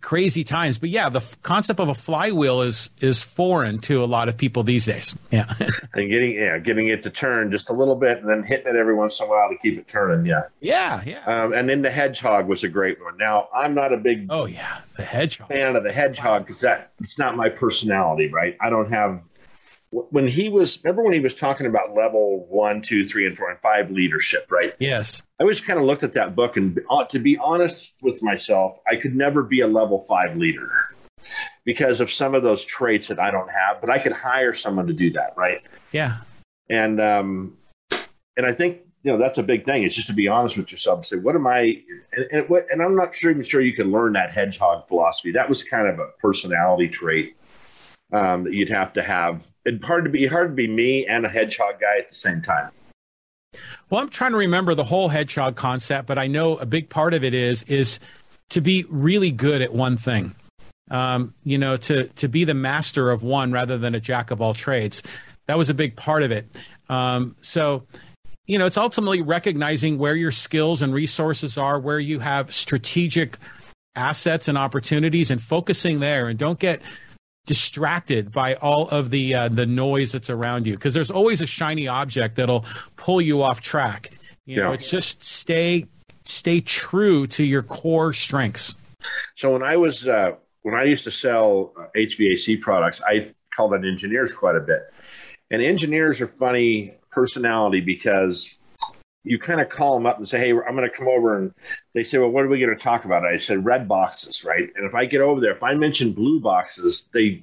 crazy times. But yeah the f- concept of a flywheel is is foreign to a lot of people these days. Yeah. And getting yeah getting it to turn just a little bit and then hitting it every once in a while to keep it turning yeah. Yeah yeah. Um, and then the hedgehog was a great one. Now I'm not a big oh yeah. The hedgehog. fan of the hedgehog because that it's not my personality, right? I don't have. When he was, remember when he was talking about level one, two, three, and four, and five leadership, right? yes I always kind of looked at that book, and uh, to be honest with myself, I could never be a level five leader because of some of those traits that I don't have. But I could hire someone to do that, right? yeah and um, and I think you know that's a big thing. It's just to be honest with yourself and say, what am I? And, and, what, and I'm not sure even sure you can learn that hedgehog philosophy. That was kind of a personality trait um, that you'd have to have. And hard to be hard to be me and a hedgehog guy at the same time. Well, I'm trying to remember the whole hedgehog concept, but I know a big part of it is is to be really good at one thing. Um, you know, to to be the master of one rather than a jack of all trades. That was a big part of it. Um, so, you know, it's ultimately recognizing where your skills and resources are, where you have strategic assets and opportunities, and focusing there. And don't get distracted by all of the uh, the noise that's around you because there's always a shiny object that'll pull you off track. You know, it's just stay stay true to your core strengths. So when I was uh, when I used to sell uh, HVAC products, I called on engineers quite a bit. And engineers are funny personality because you kind of call them up and say, "Hey, I'm going to come over," and they say, "Well, what are we going to talk about?" I said, "Red boxes, right?" And if I get over there, if I mention blue boxes, they,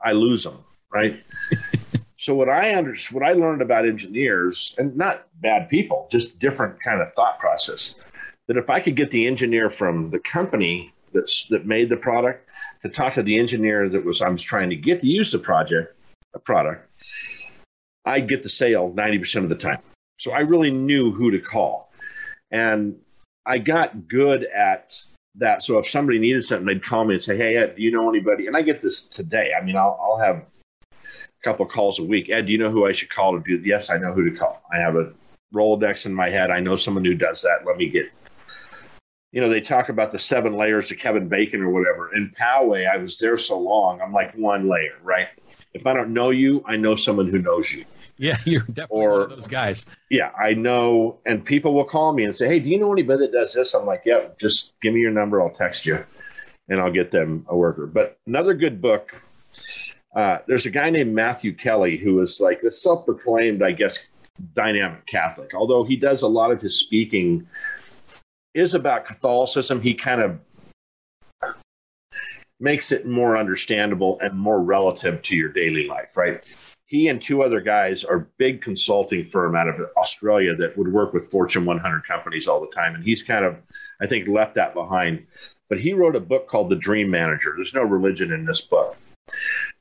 I lose them, right? so what I under, what I learned about engineers, and not bad people, just different kind of thought process. That if I could get the engineer from the company that's that made the product to talk to the engineer that was I was trying to get to use the project, a product, I'd get the sale 90% of the time. So I really knew who to call. And I got good at that. So if somebody needed something, they'd call me and say, Hey, Ed, do you know anybody? And I get this today. I mean, I'll, I'll have a couple of calls a week. Ed, do you know who I should call to do? Yes, I know who to call. I have a Rolodex in my head. I know someone who does that. Let me get you know, they talk about the seven layers to Kevin Bacon or whatever. In Poway, I was there so long, I'm like one layer, right? If I don't know you, I know someone who knows you. Yeah, you're definitely Or- one of those guys. Yeah, I know. And people will call me and say, Hey, do you know anybody that does this? I'm like, Yeah, just give me your number. I'll text you and I'll get them a worker. But another good book. Uh, there's a guy named Matthew Kelly who is like the self proclaimed, I guess, dynamic Catholic. Although he does a lot of his speaking is about Catholicism, he kind of makes it more understandable and more relative to your daily life, right? He and two other guys are big consulting firm out of Australia that would work with Fortune 100 companies all the time, and he's kind of, I think, left that behind. But he wrote a book called The Dream Manager. There's no religion in this book.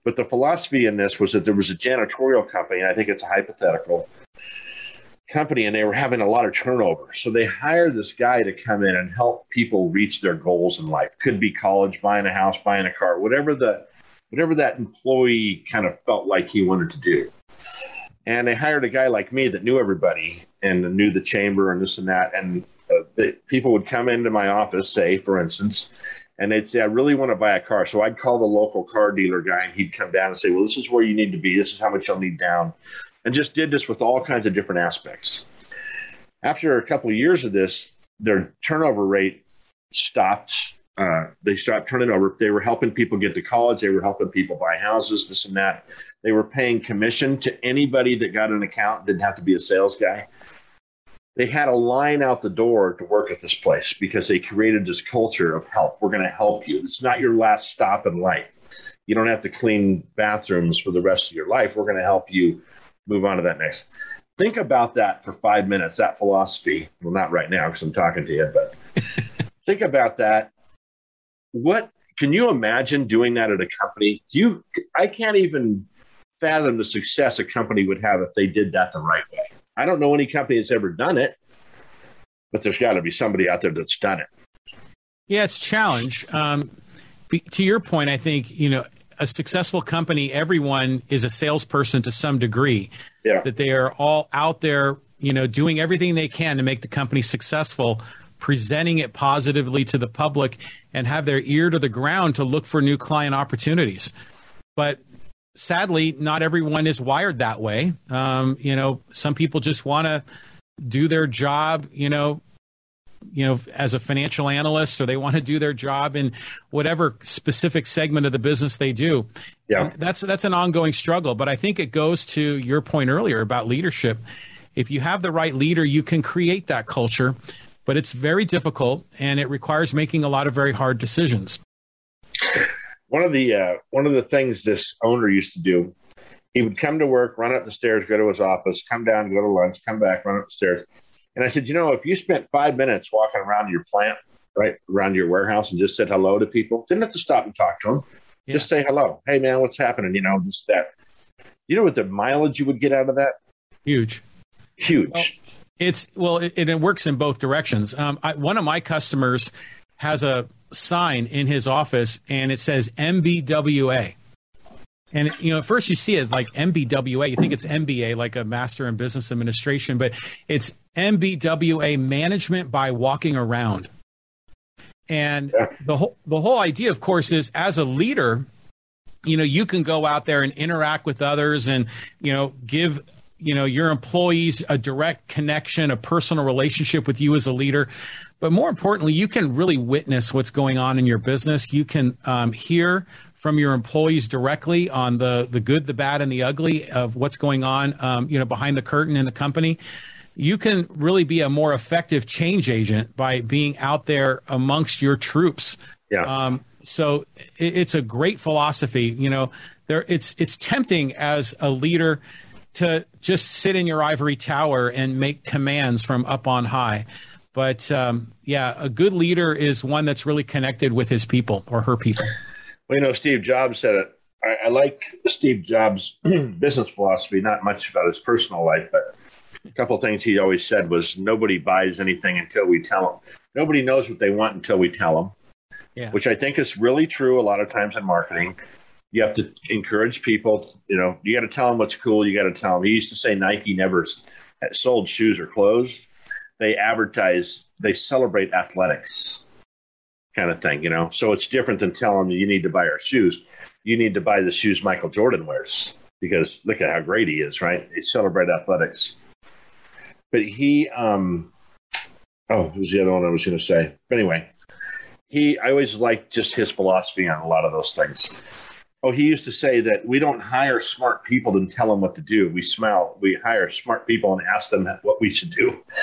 But the philosophy in this was that there was a janitorial company, and I think it's a hypothetical company and they were having a lot of turnover. So they hired this guy to come in and help people reach their goals in life. Could be college, buying a house, buying a car, whatever the whatever that employee kind of felt like he wanted to do. And they hired a guy like me that knew everybody and knew the chamber and this and that. And uh, the, people would come into my office, say, for instance, and they'd say, I really want to buy a car. So I'd call the local car dealer guy and he'd come down and say, Well, this is where you need to be. This is how much you'll need down and just did this with all kinds of different aspects. After a couple of years of this, their turnover rate stopped. Uh, they stopped turning over. They were helping people get to college. They were helping people buy houses, this and that. They were paying commission to anybody that got an account, didn't have to be a sales guy. They had a line out the door to work at this place because they created this culture of help. We're going to help you. It's not your last stop in life. You don't have to clean bathrooms for the rest of your life. We're going to help you move on to that next. Think about that for five minutes, that philosophy. Well, not right now because I'm talking to you, but think about that. What can you imagine doing that at a company? Do you, I can't even fathom the success a company would have if they did that the right way. I don't know any company that's ever done it, but there's got to be somebody out there that's done it. Yeah, it's a challenge. Um, to your point, I think you know a successful company, everyone is a salesperson to some degree. Yeah. That they are all out there, you know, doing everything they can to make the company successful, presenting it positively to the public, and have their ear to the ground to look for new client opportunities. But sadly, not everyone is wired that way. Um, you know, some people just want to do their job, you know, you know, as a financial analyst or they want to do their job in whatever specific segment of the business they do. Yeah. that's that's an ongoing struggle, but I think it goes to your point earlier about leadership. If you have the right leader, you can create that culture, but it's very difficult and it requires making a lot of very hard decisions. One of the uh, one of the things this owner used to do, he would come to work, run up the stairs, go to his office, come down, go to lunch, come back, run up the stairs and I said, you know, if you spent five minutes walking around your plant, right around your warehouse, and just said hello to people, didn't have to stop and talk to them. Yeah. Just say hello. Hey, man, what's happening? You know, this that. You know what the mileage you would get out of that? Huge, huge. Well, it's well, it, it, works in both directions. Um, I, one of my customers has a sign in his office, and it says MBWA. And you know, at first you see it like MBWA, you think it's MBA, like a Master in Business Administration, but it's MBWA Management by Walking Around. And the whole the whole idea, of course, is as a leader, you know, you can go out there and interact with others, and you know, give you know your employees a direct connection, a personal relationship with you as a leader. But more importantly, you can really witness what's going on in your business. You can um, hear from your employees directly on the the good, the bad, and the ugly of what's going on, um, you know, behind the curtain in the company. You can really be a more effective change agent by being out there amongst your troops. Yeah. Um, so it, it's a great philosophy. You know, there it's it's tempting as a leader to just sit in your ivory tower and make commands from up on high. But um, yeah, a good leader is one that's really connected with his people or her people. Well, you know, Steve Jobs said it. I, I like Steve Jobs' business philosophy, not much about his personal life, but a couple things he always said was nobody buys anything until we tell them. Nobody knows what they want until we tell them, yeah. which I think is really true a lot of times in marketing. You have to encourage people. You know, you got to tell them what's cool. You got to tell them. He used to say Nike never sold shoes or clothes. They advertise. They celebrate athletics kind of thing, you know. So it's different than telling them you need to buy our shoes. You need to buy the shoes Michael Jordan wears because look at how great he is, right? They celebrate athletics. But he, um, oh, who's the other one I was going to say? But anyway, he, I always liked just his philosophy on a lot of those things. Oh, he used to say that we don't hire smart people to tell them what to do. We smell, we hire smart people and ask them what we should do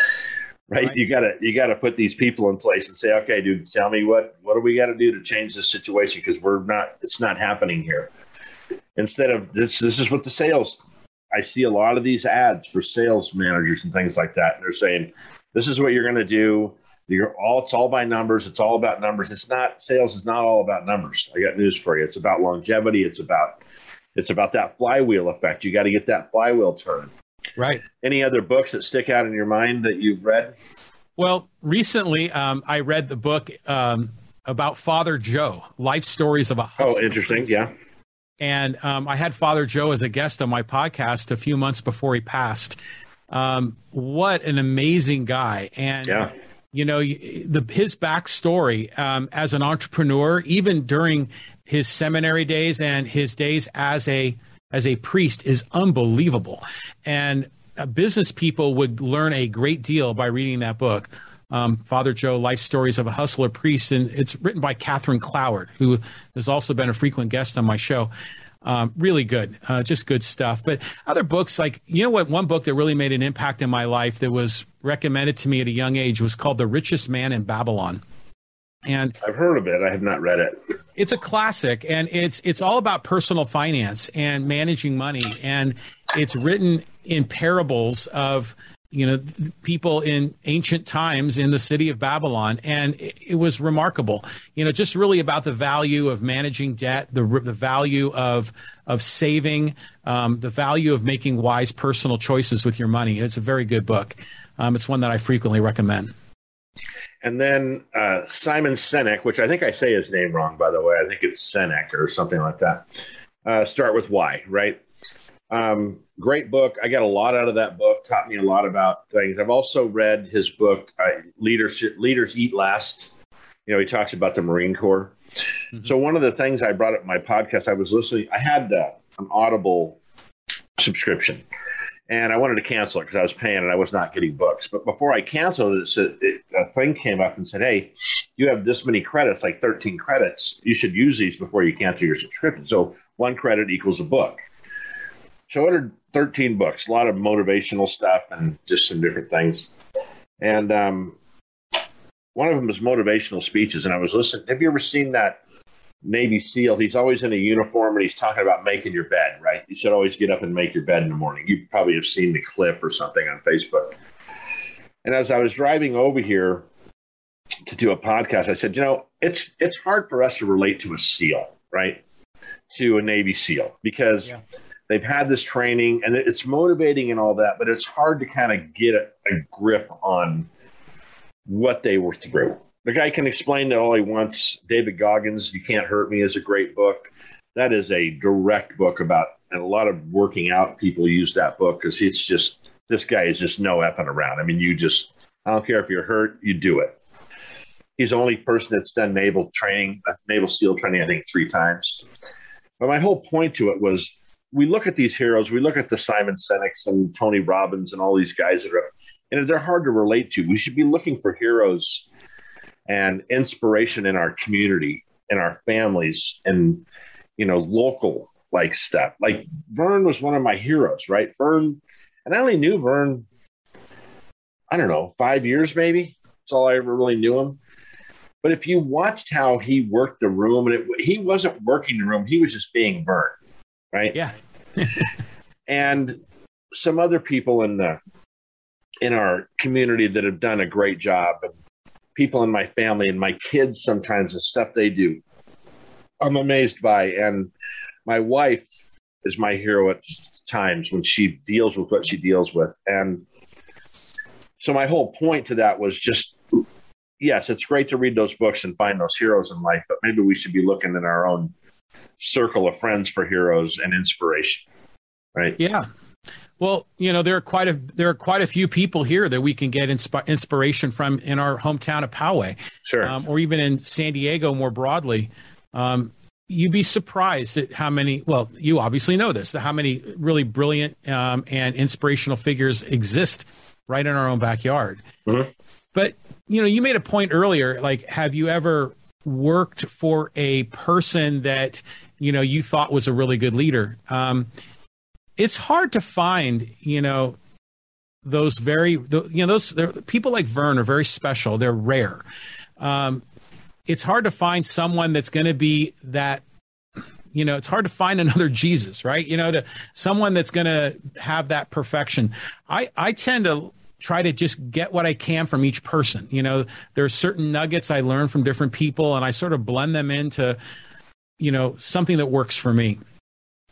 right? right? You gotta you gotta put these people in place and say, okay, dude, tell me what what do we got to do to change this situation because we're not it's not happening here. Instead of this, this is what the sales. I see a lot of these ads for sales managers and things like that. And they're saying, this is what you're going to do. You're all it's all by numbers. It's all about numbers. It's not sales is not all about numbers. I got news for you. It's about longevity. It's about it's about that flywheel effect. You got to get that flywheel turning. Right. Any other books that stick out in your mind that you've read? Well, recently um, I read the book um, about Father Joe, Life Stories of a Hustler. Oh, interesting. Yeah. And um, I had Father Joe as a guest on my podcast a few months before he passed. Um, what an amazing guy! And yeah. You know, the his backstory um, as an entrepreneur, even during his seminary days and his days as a as a priest, is unbelievable. And uh, business people would learn a great deal by reading that book. Um, Father Joe, Life Stories of a Hustler Priest. And it's written by Catherine Cloward, who has also been a frequent guest on my show. Um, really good, uh, just good stuff. But other books, like, you know what, one book that really made an impact in my life that was recommended to me at a young age was called The Richest Man in Babylon. And I've heard of it. I have not read it. It's a classic, and it's it's all about personal finance and managing money, and it's written in parables of you know people in ancient times in the city of babylon and it, it, was remarkable you know just really about the value of managing debt the, the value of of saving um, the value of making wise personal choices with your money it's a very good book um, it's one that i frequently recommend and then uh, simon sinek which i think i say his name wrong by the way i think it's sinek or something like that uh, start with why right um, great book. I got a lot out of that book. Taught me a lot about things. I've also read his book, uh, "Leadership Leaders Eat Last." You know, he talks about the Marine Corps. Mm-hmm. So one of the things I brought up in my podcast, I was listening. I had uh, an Audible subscription, and I wanted to cancel it because I was paying and I was not getting books. But before I canceled it, it, it, a thing came up and said, "Hey, you have this many credits, like 13 credits. You should use these before you cancel your subscription." So one credit equals a book. So I ordered 13 books, a lot of motivational stuff and just some different things. And um, one of them was motivational speeches. And I was listening. Have you ever seen that Navy SEAL? He's always in a uniform and he's talking about making your bed, right? You should always get up and make your bed in the morning. You probably have seen the clip or something on Facebook. And as I was driving over here to do a podcast, I said, you know, it's it's hard for us to relate to a SEAL, right? To a Navy SEAL because yeah they've had this training and it's motivating and all that, but it's hard to kind of get a, a grip on what they were through. The guy can explain that all he wants. David Goggins, You Can't Hurt Me is a great book. That is a direct book about, and a lot of working out people use that book because it's just, this guy is just no effing around. I mean, you just, I don't care if you're hurt, you do it. He's the only person that's done naval training, uh, naval SEAL training, I think, three times. But my whole point to it was we look at these heroes, we look at the Simon Sinek's and Tony Robbins and all these guys that are, and they're hard to relate to. We should be looking for heroes and inspiration in our community, in our families, and you know, local like stuff. Like Vern was one of my heroes, right? Vern, and I only knew Vern, I don't know, five years maybe. That's all I ever really knew him. But if you watched how he worked the room, and it, he wasn't working the room, he was just being Vern right? Yeah. and some other people in the in our community that have done a great job, and people in my family and my kids sometimes the stuff they do, I'm amazed by. And my wife is my hero at times when she deals with what she deals with. And so my whole point to that was just yes, it's great to read those books and find those heroes in life, but maybe we should be looking in our own circle of friends for heroes and inspiration. Right? Yeah. Well, you know, there are quite a there are quite a few people here that we can get insp- inspiration from in our hometown of Poway, sure, um, or even in San Diego more broadly. Um, you'd be surprised at how many. Well, you obviously know this. How many really brilliant um, and inspirational figures exist right in our own backyard. Mm-hmm. But you know, you made a point earlier. Like, have you ever worked for a person that you know you thought was a really good leader um, it's hard to find you know those very the, you know those people like vern are very special they're rare um, it's hard to find someone that's going to be that you know it's hard to find another jesus right you know to someone that's going to have that perfection i i tend to try to just get what I can from each person. You know, there are certain nuggets I learn from different people, and I sort of blend them into, you know, something that works for me.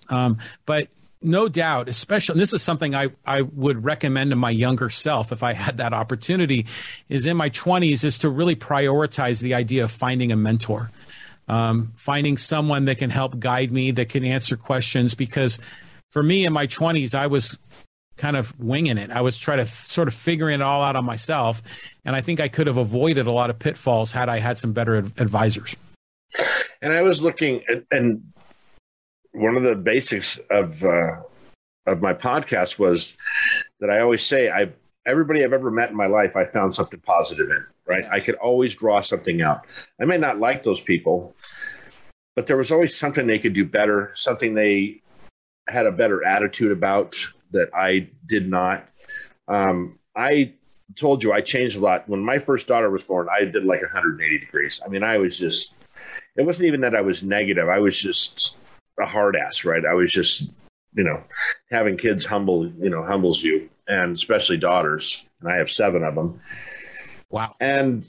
Um, but no doubt, especially, and this is something I, I would recommend to my younger self if I had that opportunity, is in my 20s, is to really prioritize the idea of finding a mentor, um, finding someone that can help guide me, that can answer questions. Because for me in my 20s, I was kind of winging it. I was trying to f- sort of figuring it all out on myself. And I think I could have avoided a lot of pitfalls had I had some better ad- advisors. And I was looking, at, and one of the basics of uh, of my podcast was that I always say I everybody I've ever met in my life I found something positive in. Right, I could always draw something out. I may not like those people, but there was always something they could do better, something they had a better attitude about that I did not. Um, I told you I changed a lot. When my first daughter was born, I did like 180 degrees. I mean, I was just, it wasn't even that I was negative. I was just a hard ass, right? I was just, you know, having kids humble, you know, humbles you, and especially daughters. And I have seven of them. Wow. And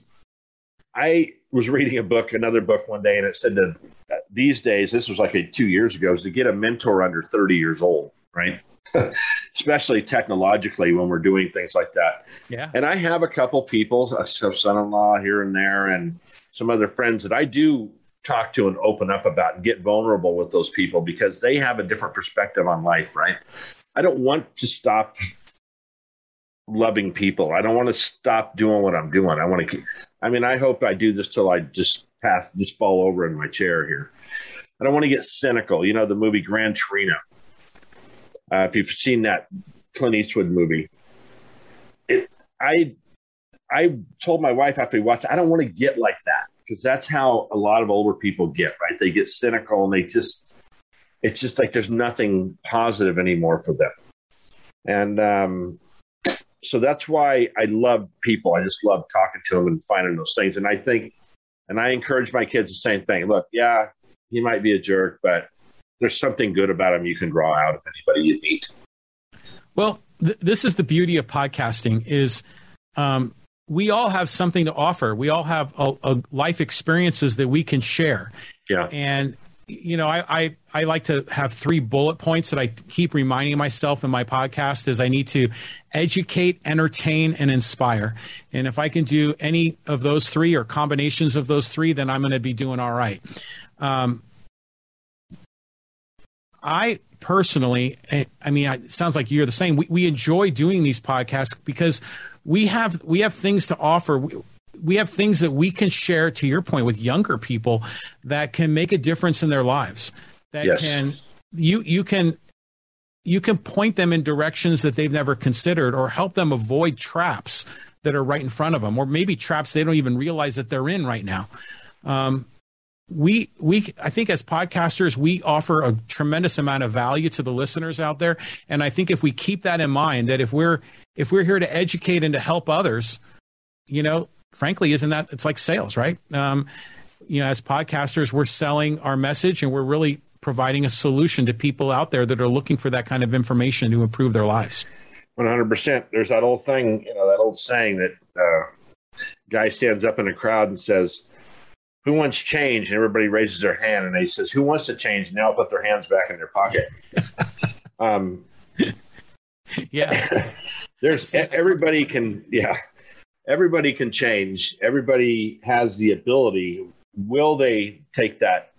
I was reading a book, another book one day, and it said that uh, these days, this was like a, two years ago, is to get a mentor under 30 years old, right? Especially technologically when we're doing things like that. Yeah. And I have a couple people, uh, a son-in-law here and there, and some other friends that I do talk to and open up about and get vulnerable with those people because they have a different perspective on life, right? I don't want to stop loving people. I don't want to stop doing what I'm doing. I want to keep, I mean, I hope I do this till I just pass, just fall over in my chair here. I don't want to get cynical. You know, the movie Gran Torino. Uh, if you've seen that Clint Eastwood movie, it, I I told my wife after we watched, I don't want to get like that because that's how a lot of older people get. Right? They get cynical and they just it's just like there's nothing positive anymore for them, and um, so that's why I love people. I just love talking to them and finding those things. And I think, and I encourage my kids the same thing. Look, yeah, he might be a jerk, but there's something good about him you can draw out of anybody you meet. Well, th- this is the beauty of podcasting is um, we all have something to offer. We all have a, a life experiences that we can share. Yeah. And you know, I, I, I like to have three bullet points that I keep reminding myself in my podcast is I need to educate, entertain, and inspire. And if I can do any of those three or combinations of those three, then I'm going to be doing all right. Um, I personally, I mean, it sounds like you're the same. We, we enjoy doing these podcasts because we have we have things to offer. We, we have things that we can share. To your point, with younger people that can make a difference in their lives. That Yes. can you you can you can point them in directions that they've never considered, or help them avoid traps that are right in front of them, or maybe traps they don't even realize that they're in right now. Um, we we I think as podcasters we offer a tremendous amount of value to the listeners out there and I think if we keep that in mind that if we're if we're here to educate and to help others you know frankly isn't that it's like sales right um, you know as podcasters we're selling our message and we're really providing a solution to people out there that are looking for that kind of information to improve their lives 100%. There's that old thing, you know, that old saying that uh, guy stands up in a crowd and says, who wants change? And everybody raises their hand and he says, who wants to change? And they all put their hands back in their pocket. um, yeah there's everybody can, yeah, everybody can change. Everybody has the ability. Will they take that?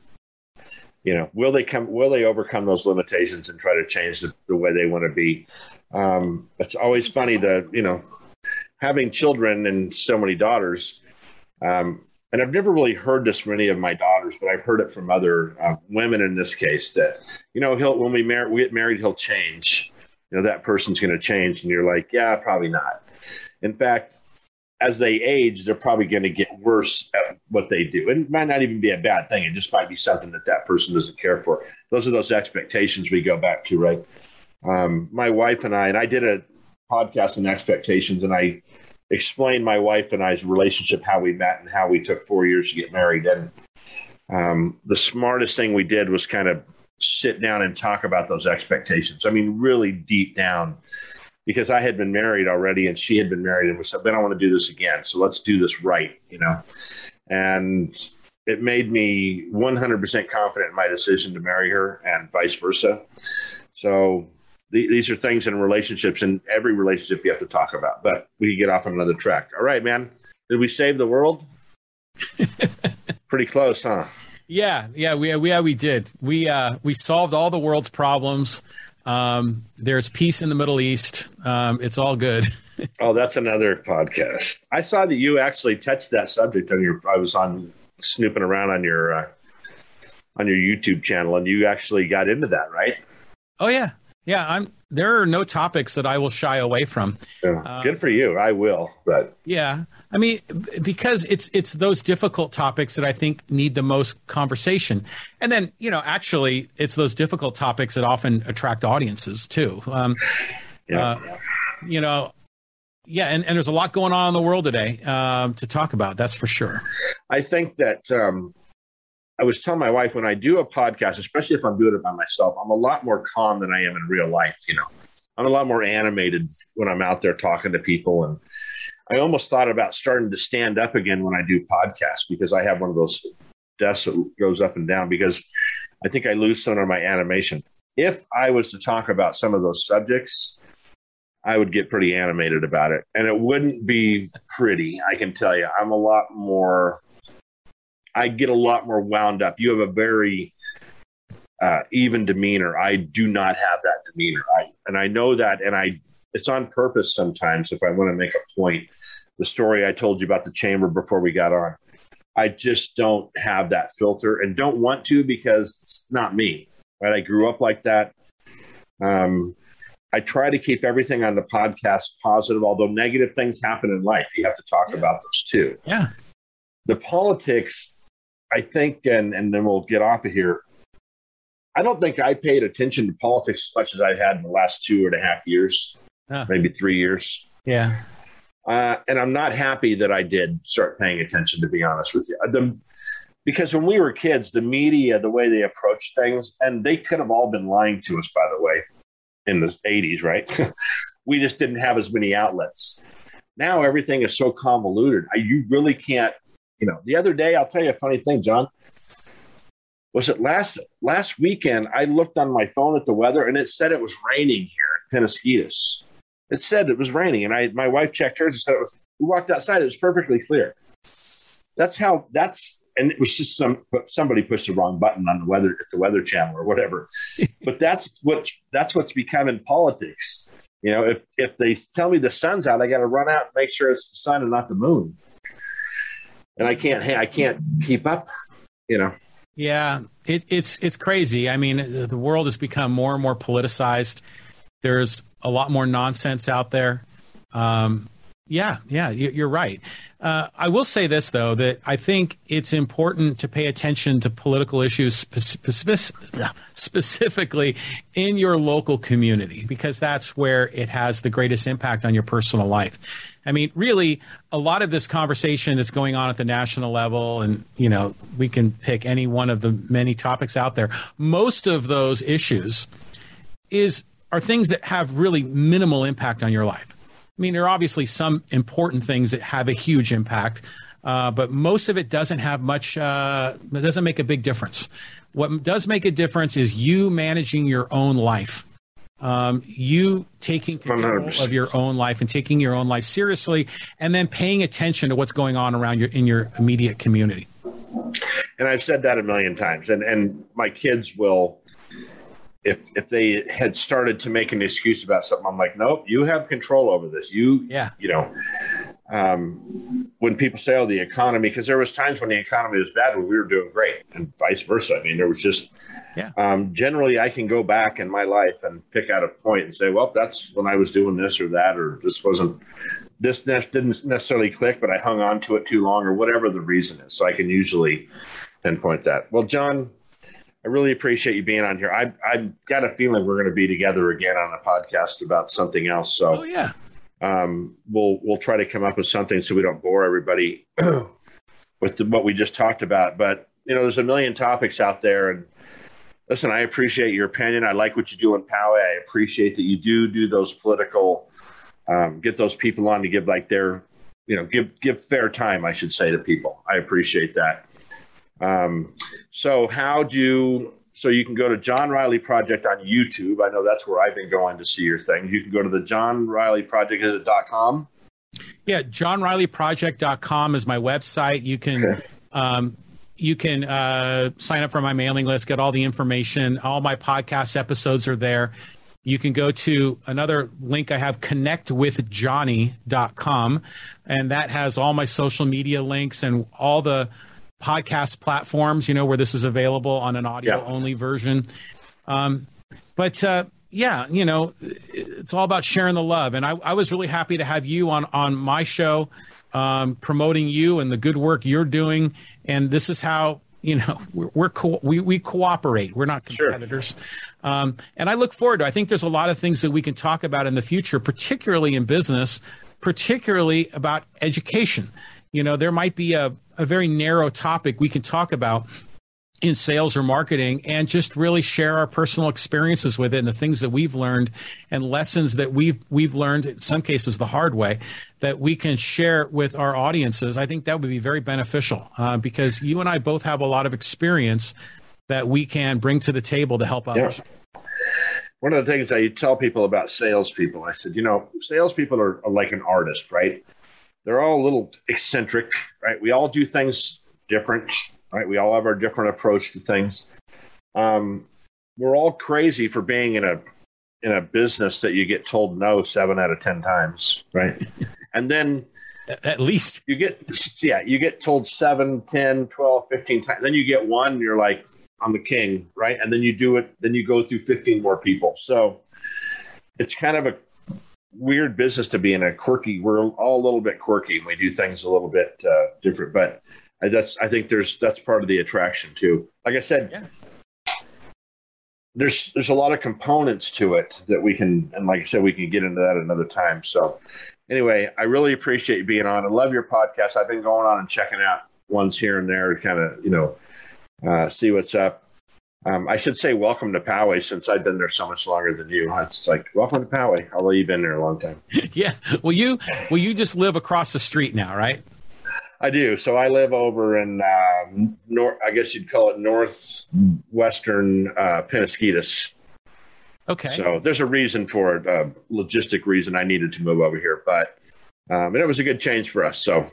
You know, will they come? Will they overcome those limitations and try to change the, the way they want to be? Um, it's always funny to you know having children and so many daughters. Um, and I've never really heard this from any of my daughters, but I've heard it from other uh, women in this case that you know he'll when we, mar- we get married he'll change. You know that person's going to change, and you're like, yeah, probably not. In fact, as they age, they're probably going to get worse at what they do. And it might not even be a bad thing. It just might be something that that person doesn't care for. Those are those expectations we go back to, right? Um, my wife and I, and I did a podcast on expectations, and I explained my wife and I's relationship, how we met, and how we took four years to get married. And um, the smartest thing we did was kind of sit down and talk about those expectations. I mean, really deep down because I had been married already and she had been married and we said, Ben, I want to do this again. So let's do this right, you know? And it made me 100% confident in my decision to marry her and vice versa. So the, these are things in relationships, and every relationship you have to talk about. But we can get off on another track. All right, man. Did we save the world? Pretty close, huh? Yeah, yeah, we we yeah, we did. We uh, we solved all the world's problems. Um, there's peace in the Middle East. Um, it's all good. oh, that's another podcast. I saw that you actually touched that subject on your. I was on snooping around on your uh, on your YouTube channel, and you actually got into that, right? Oh yeah, yeah. I'm. There are no topics that I will shy away from. Yeah, uh, good for you. I will, but yeah. I mean, because it's it's those difficult topics that I think need the most conversation, and then you know, actually, it's those difficult topics that often attract audiences too. Um, yeah. Uh, you know, yeah, and, and there's a lot going on in the world today um, to talk about. That's for sure. I think that um, I was telling my wife when I do a podcast, especially if I'm doing it by myself, I'm a lot more calm than I am in real life. You know, I'm a lot more animated when I'm out there talking to people, and I almost thought about starting to stand up again when I do podcasts because I have one of those desks that goes up and down because I think I lose some of my animation. If I was to talk about some of those subjects, I would get pretty animated about it. And it wouldn't be pretty, I can tell you. I'm a lot more, I get a lot more wound up. You have a very uh, even demeanor. I do not have that demeanor. I, and I know that, and I, it's on purpose sometimes if I want to make a point. The story I told you about the chamber before we got on, I just don't have that filter and don't want to because it's not me. Right? I grew up like that. Um, I try to keep everything on the podcast positive, although negative things happen in life. You have to talk yeah. about those too. Yeah. The politics, I think, and, and then we'll get off of here. I don't think I paid attention to politics as much as I've had in the last two and a half years, maybe three years. Yeah. Uh, and I'm not happy that I did start paying attention, to be honest with you. The, because when we were kids, the media, the way they approached things, and they could have all been lying to us, by the way in the 80s, right? we just didn't have as many outlets. Now everything is so convoluted. You really can't, you know. The other day, I'll tell you a funny thing, John. Was it last last weekend? I looked on my phone at the weather, and it said it was raining here in Penasquitos. It said it was raining, and I my wife checked hers and said it was. We walked outside; it was perfectly clear. That's how. That's and it was just some somebody pushed the wrong button on the weather at the weather channel or whatever. but that's what that's what's become in politics. You know, if if they tell me the sun's out, I got to run out and make sure it's the sun and not the moon. And I can't hey I can't keep up. You know. Yeah, it, it's it's crazy. I mean, the world has become more and more politicized. There's a lot more nonsense out there. Um, yeah, yeah, you're right. Uh, I will say this though that I think it's important to pay attention to political issues specifically in your local community because that's where it has the greatest impact on your personal life. I mean, really, a lot of this conversation that's going on at the national level, and you know, we can pick any one of the many topics out there. Most of those issues is are things that have really minimal impact on your life. I mean, there are obviously some important things that have a huge impact, uh, but most of it doesn't have much, uh, it doesn't make a big difference. What does make a difference is you managing your own life. Um, you taking control 100%. of your own life and taking your own life seriously, and then paying attention to what's going on around your in your immediate community. And I've said that a million times, and and my kids will if if they had started to make an excuse about something, I'm like, nope, you have control over this. You, yeah, you know, um, when people say, oh, the economy, because there was times when the economy was bad when we were doing great, and vice versa. I mean, there was just, yeah. Um, generally, I can go back in my life and pick out a point and say, well, that's when I was doing this or that, or this wasn't. This didn't necessarily click, but I hung on to it too long, or whatever the reason is. So I can usually pinpoint that. Well, John, I really appreciate you being on here. I I've got a feeling we're going to be together again on a podcast about something else. So, oh yeah, um, we'll we'll try to come up with something so we don't bore everybody with the, what we just talked about. But you know, there's a million topics out there, and listen, I appreciate your opinion. I like what you do in Poway. I appreciate that you do do those political, um, get those people on to give like their, you know, give give fair time. I should say to people. I appreciate that. Um, so, how do you? so you can go to John Riley Project on YouTube. I know that's where I've been going to see your things. You can go to the John Riley Project is it dot com. Yeah, johnrileyproject.com is my website. You can okay. um, you can uh, sign up for my mailing list, get all the information. All my podcast episodes are there. You can go to another link I have, connectwithjohnny.com, and that has all my social media links and all the podcast platforms, you know, where this is available on an audio yeah. only version. Um, but uh, yeah, you know, it's all about sharing the love. And I, I was really happy to have you on, on my show, um, promoting you and the good work you're doing. And this is how you know we're, we're co- we, we cooperate we're not competitors sure. um, and i look forward to i think there's a lot of things that we can talk about in the future particularly in business particularly about education you know there might be a, a very narrow topic we can talk about in sales or marketing and just really share our personal experiences with it and the things that we've learned and lessons that we've we've learned in some cases the hard way that we can share with our audiences. I think that would be very beneficial uh, because you and i both have a lot of experience that we can bring to the table to help others. Yeah. one of the things i tell people about salespeople i said you know salespeople are, are like an artist right they're all a little eccentric right we all do things different right? We all have our different approach to things. Um, we're all crazy for being in a in a business that you get told no seven out of ten times, right? and then at least you get yeah you get told 7 10 12 15 times then you get one you're like i'm the king right and then you do it then you go through 15 more people so it's kind of a weird business to be in a quirky we're all a little bit quirky and we do things a little bit uh, different but I, that's I think there's that's part of the attraction too. Like I said, yeah. there's there's a lot of components to it that we can, and like I said, we can get into that another time. So anyway, I really appreciate you being on. I love your podcast. I've been going on and checking out ones here and there to kind of you know uh, see what's up. Um, I should say welcome to Poway since I've been there so much longer than you. It's like welcome to Poway, although you've been there a long time. yeah. Well, you well you just live across the street now, right? I do. So I live over in uh, north. I guess you'd call it northwestern uh, Penasquitos. Okay. So there's a reason for it, a logistic reason I needed to move over here, but um, and it was a good change for us. So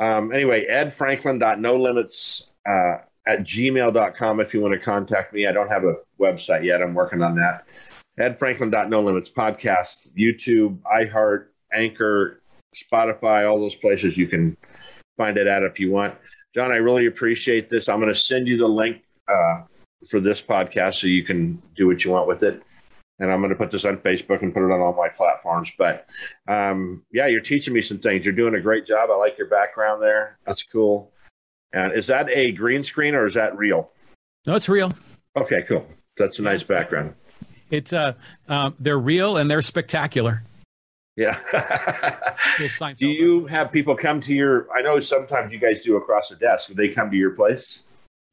um, anyway, edfranklin.nolimits uh, at gmail.com if you want to contact me. I don't have a website yet. I'm working on that. edfranklin.nolimits podcast, YouTube, iHeart, Anchor, Spotify, all those places you can find it out if you want. John, I really appreciate this. I'm going to send you the link uh, for this podcast so you can do what you want with it. And I'm going to put this on Facebook and put it on all my platforms. But um, yeah, you're teaching me some things. You're doing a great job. I like your background there. That's cool. And is that a green screen or is that real? No, it's real. Okay, cool. That's a nice background. It's uh, uh they're real and they're spectacular. Yeah. do you have people come to your? I know sometimes you guys do across the desk. Do they come to your place?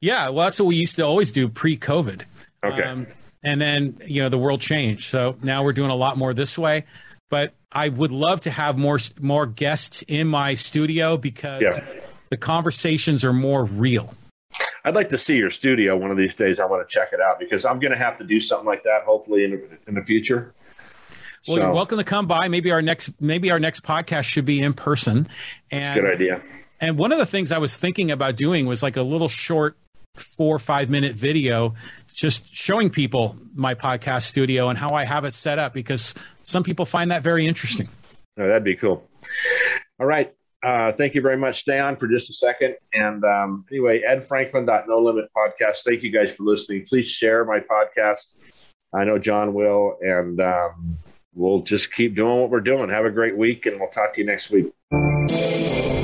Yeah, well, that's what we used to always do pre-COVID. Okay. Um, and then you know the world changed, so now we're doing a lot more this way. But I would love to have more more guests in my studio because yeah. The conversations are more real. I'd like to see your studio one of these days. I want to check it out because I'm going to have to do something like that hopefully in in the future. Well, so, you're welcome to come by. Maybe our next maybe our next podcast should be in person. And good idea. And one of the things I was thinking about doing was like a little short four or five minute video just showing people my podcast studio and how I have it set up because some people find that very interesting. Oh, that'd be cool. All right. Uh, thank you very much. Stay on for just a second. And um, anyway, Ed Franklin No Limit Podcast. Thank you guys for listening. Please share my podcast. I know John will. And um, we'll just keep doing what we're doing. Have a great week, and we'll talk to you next week.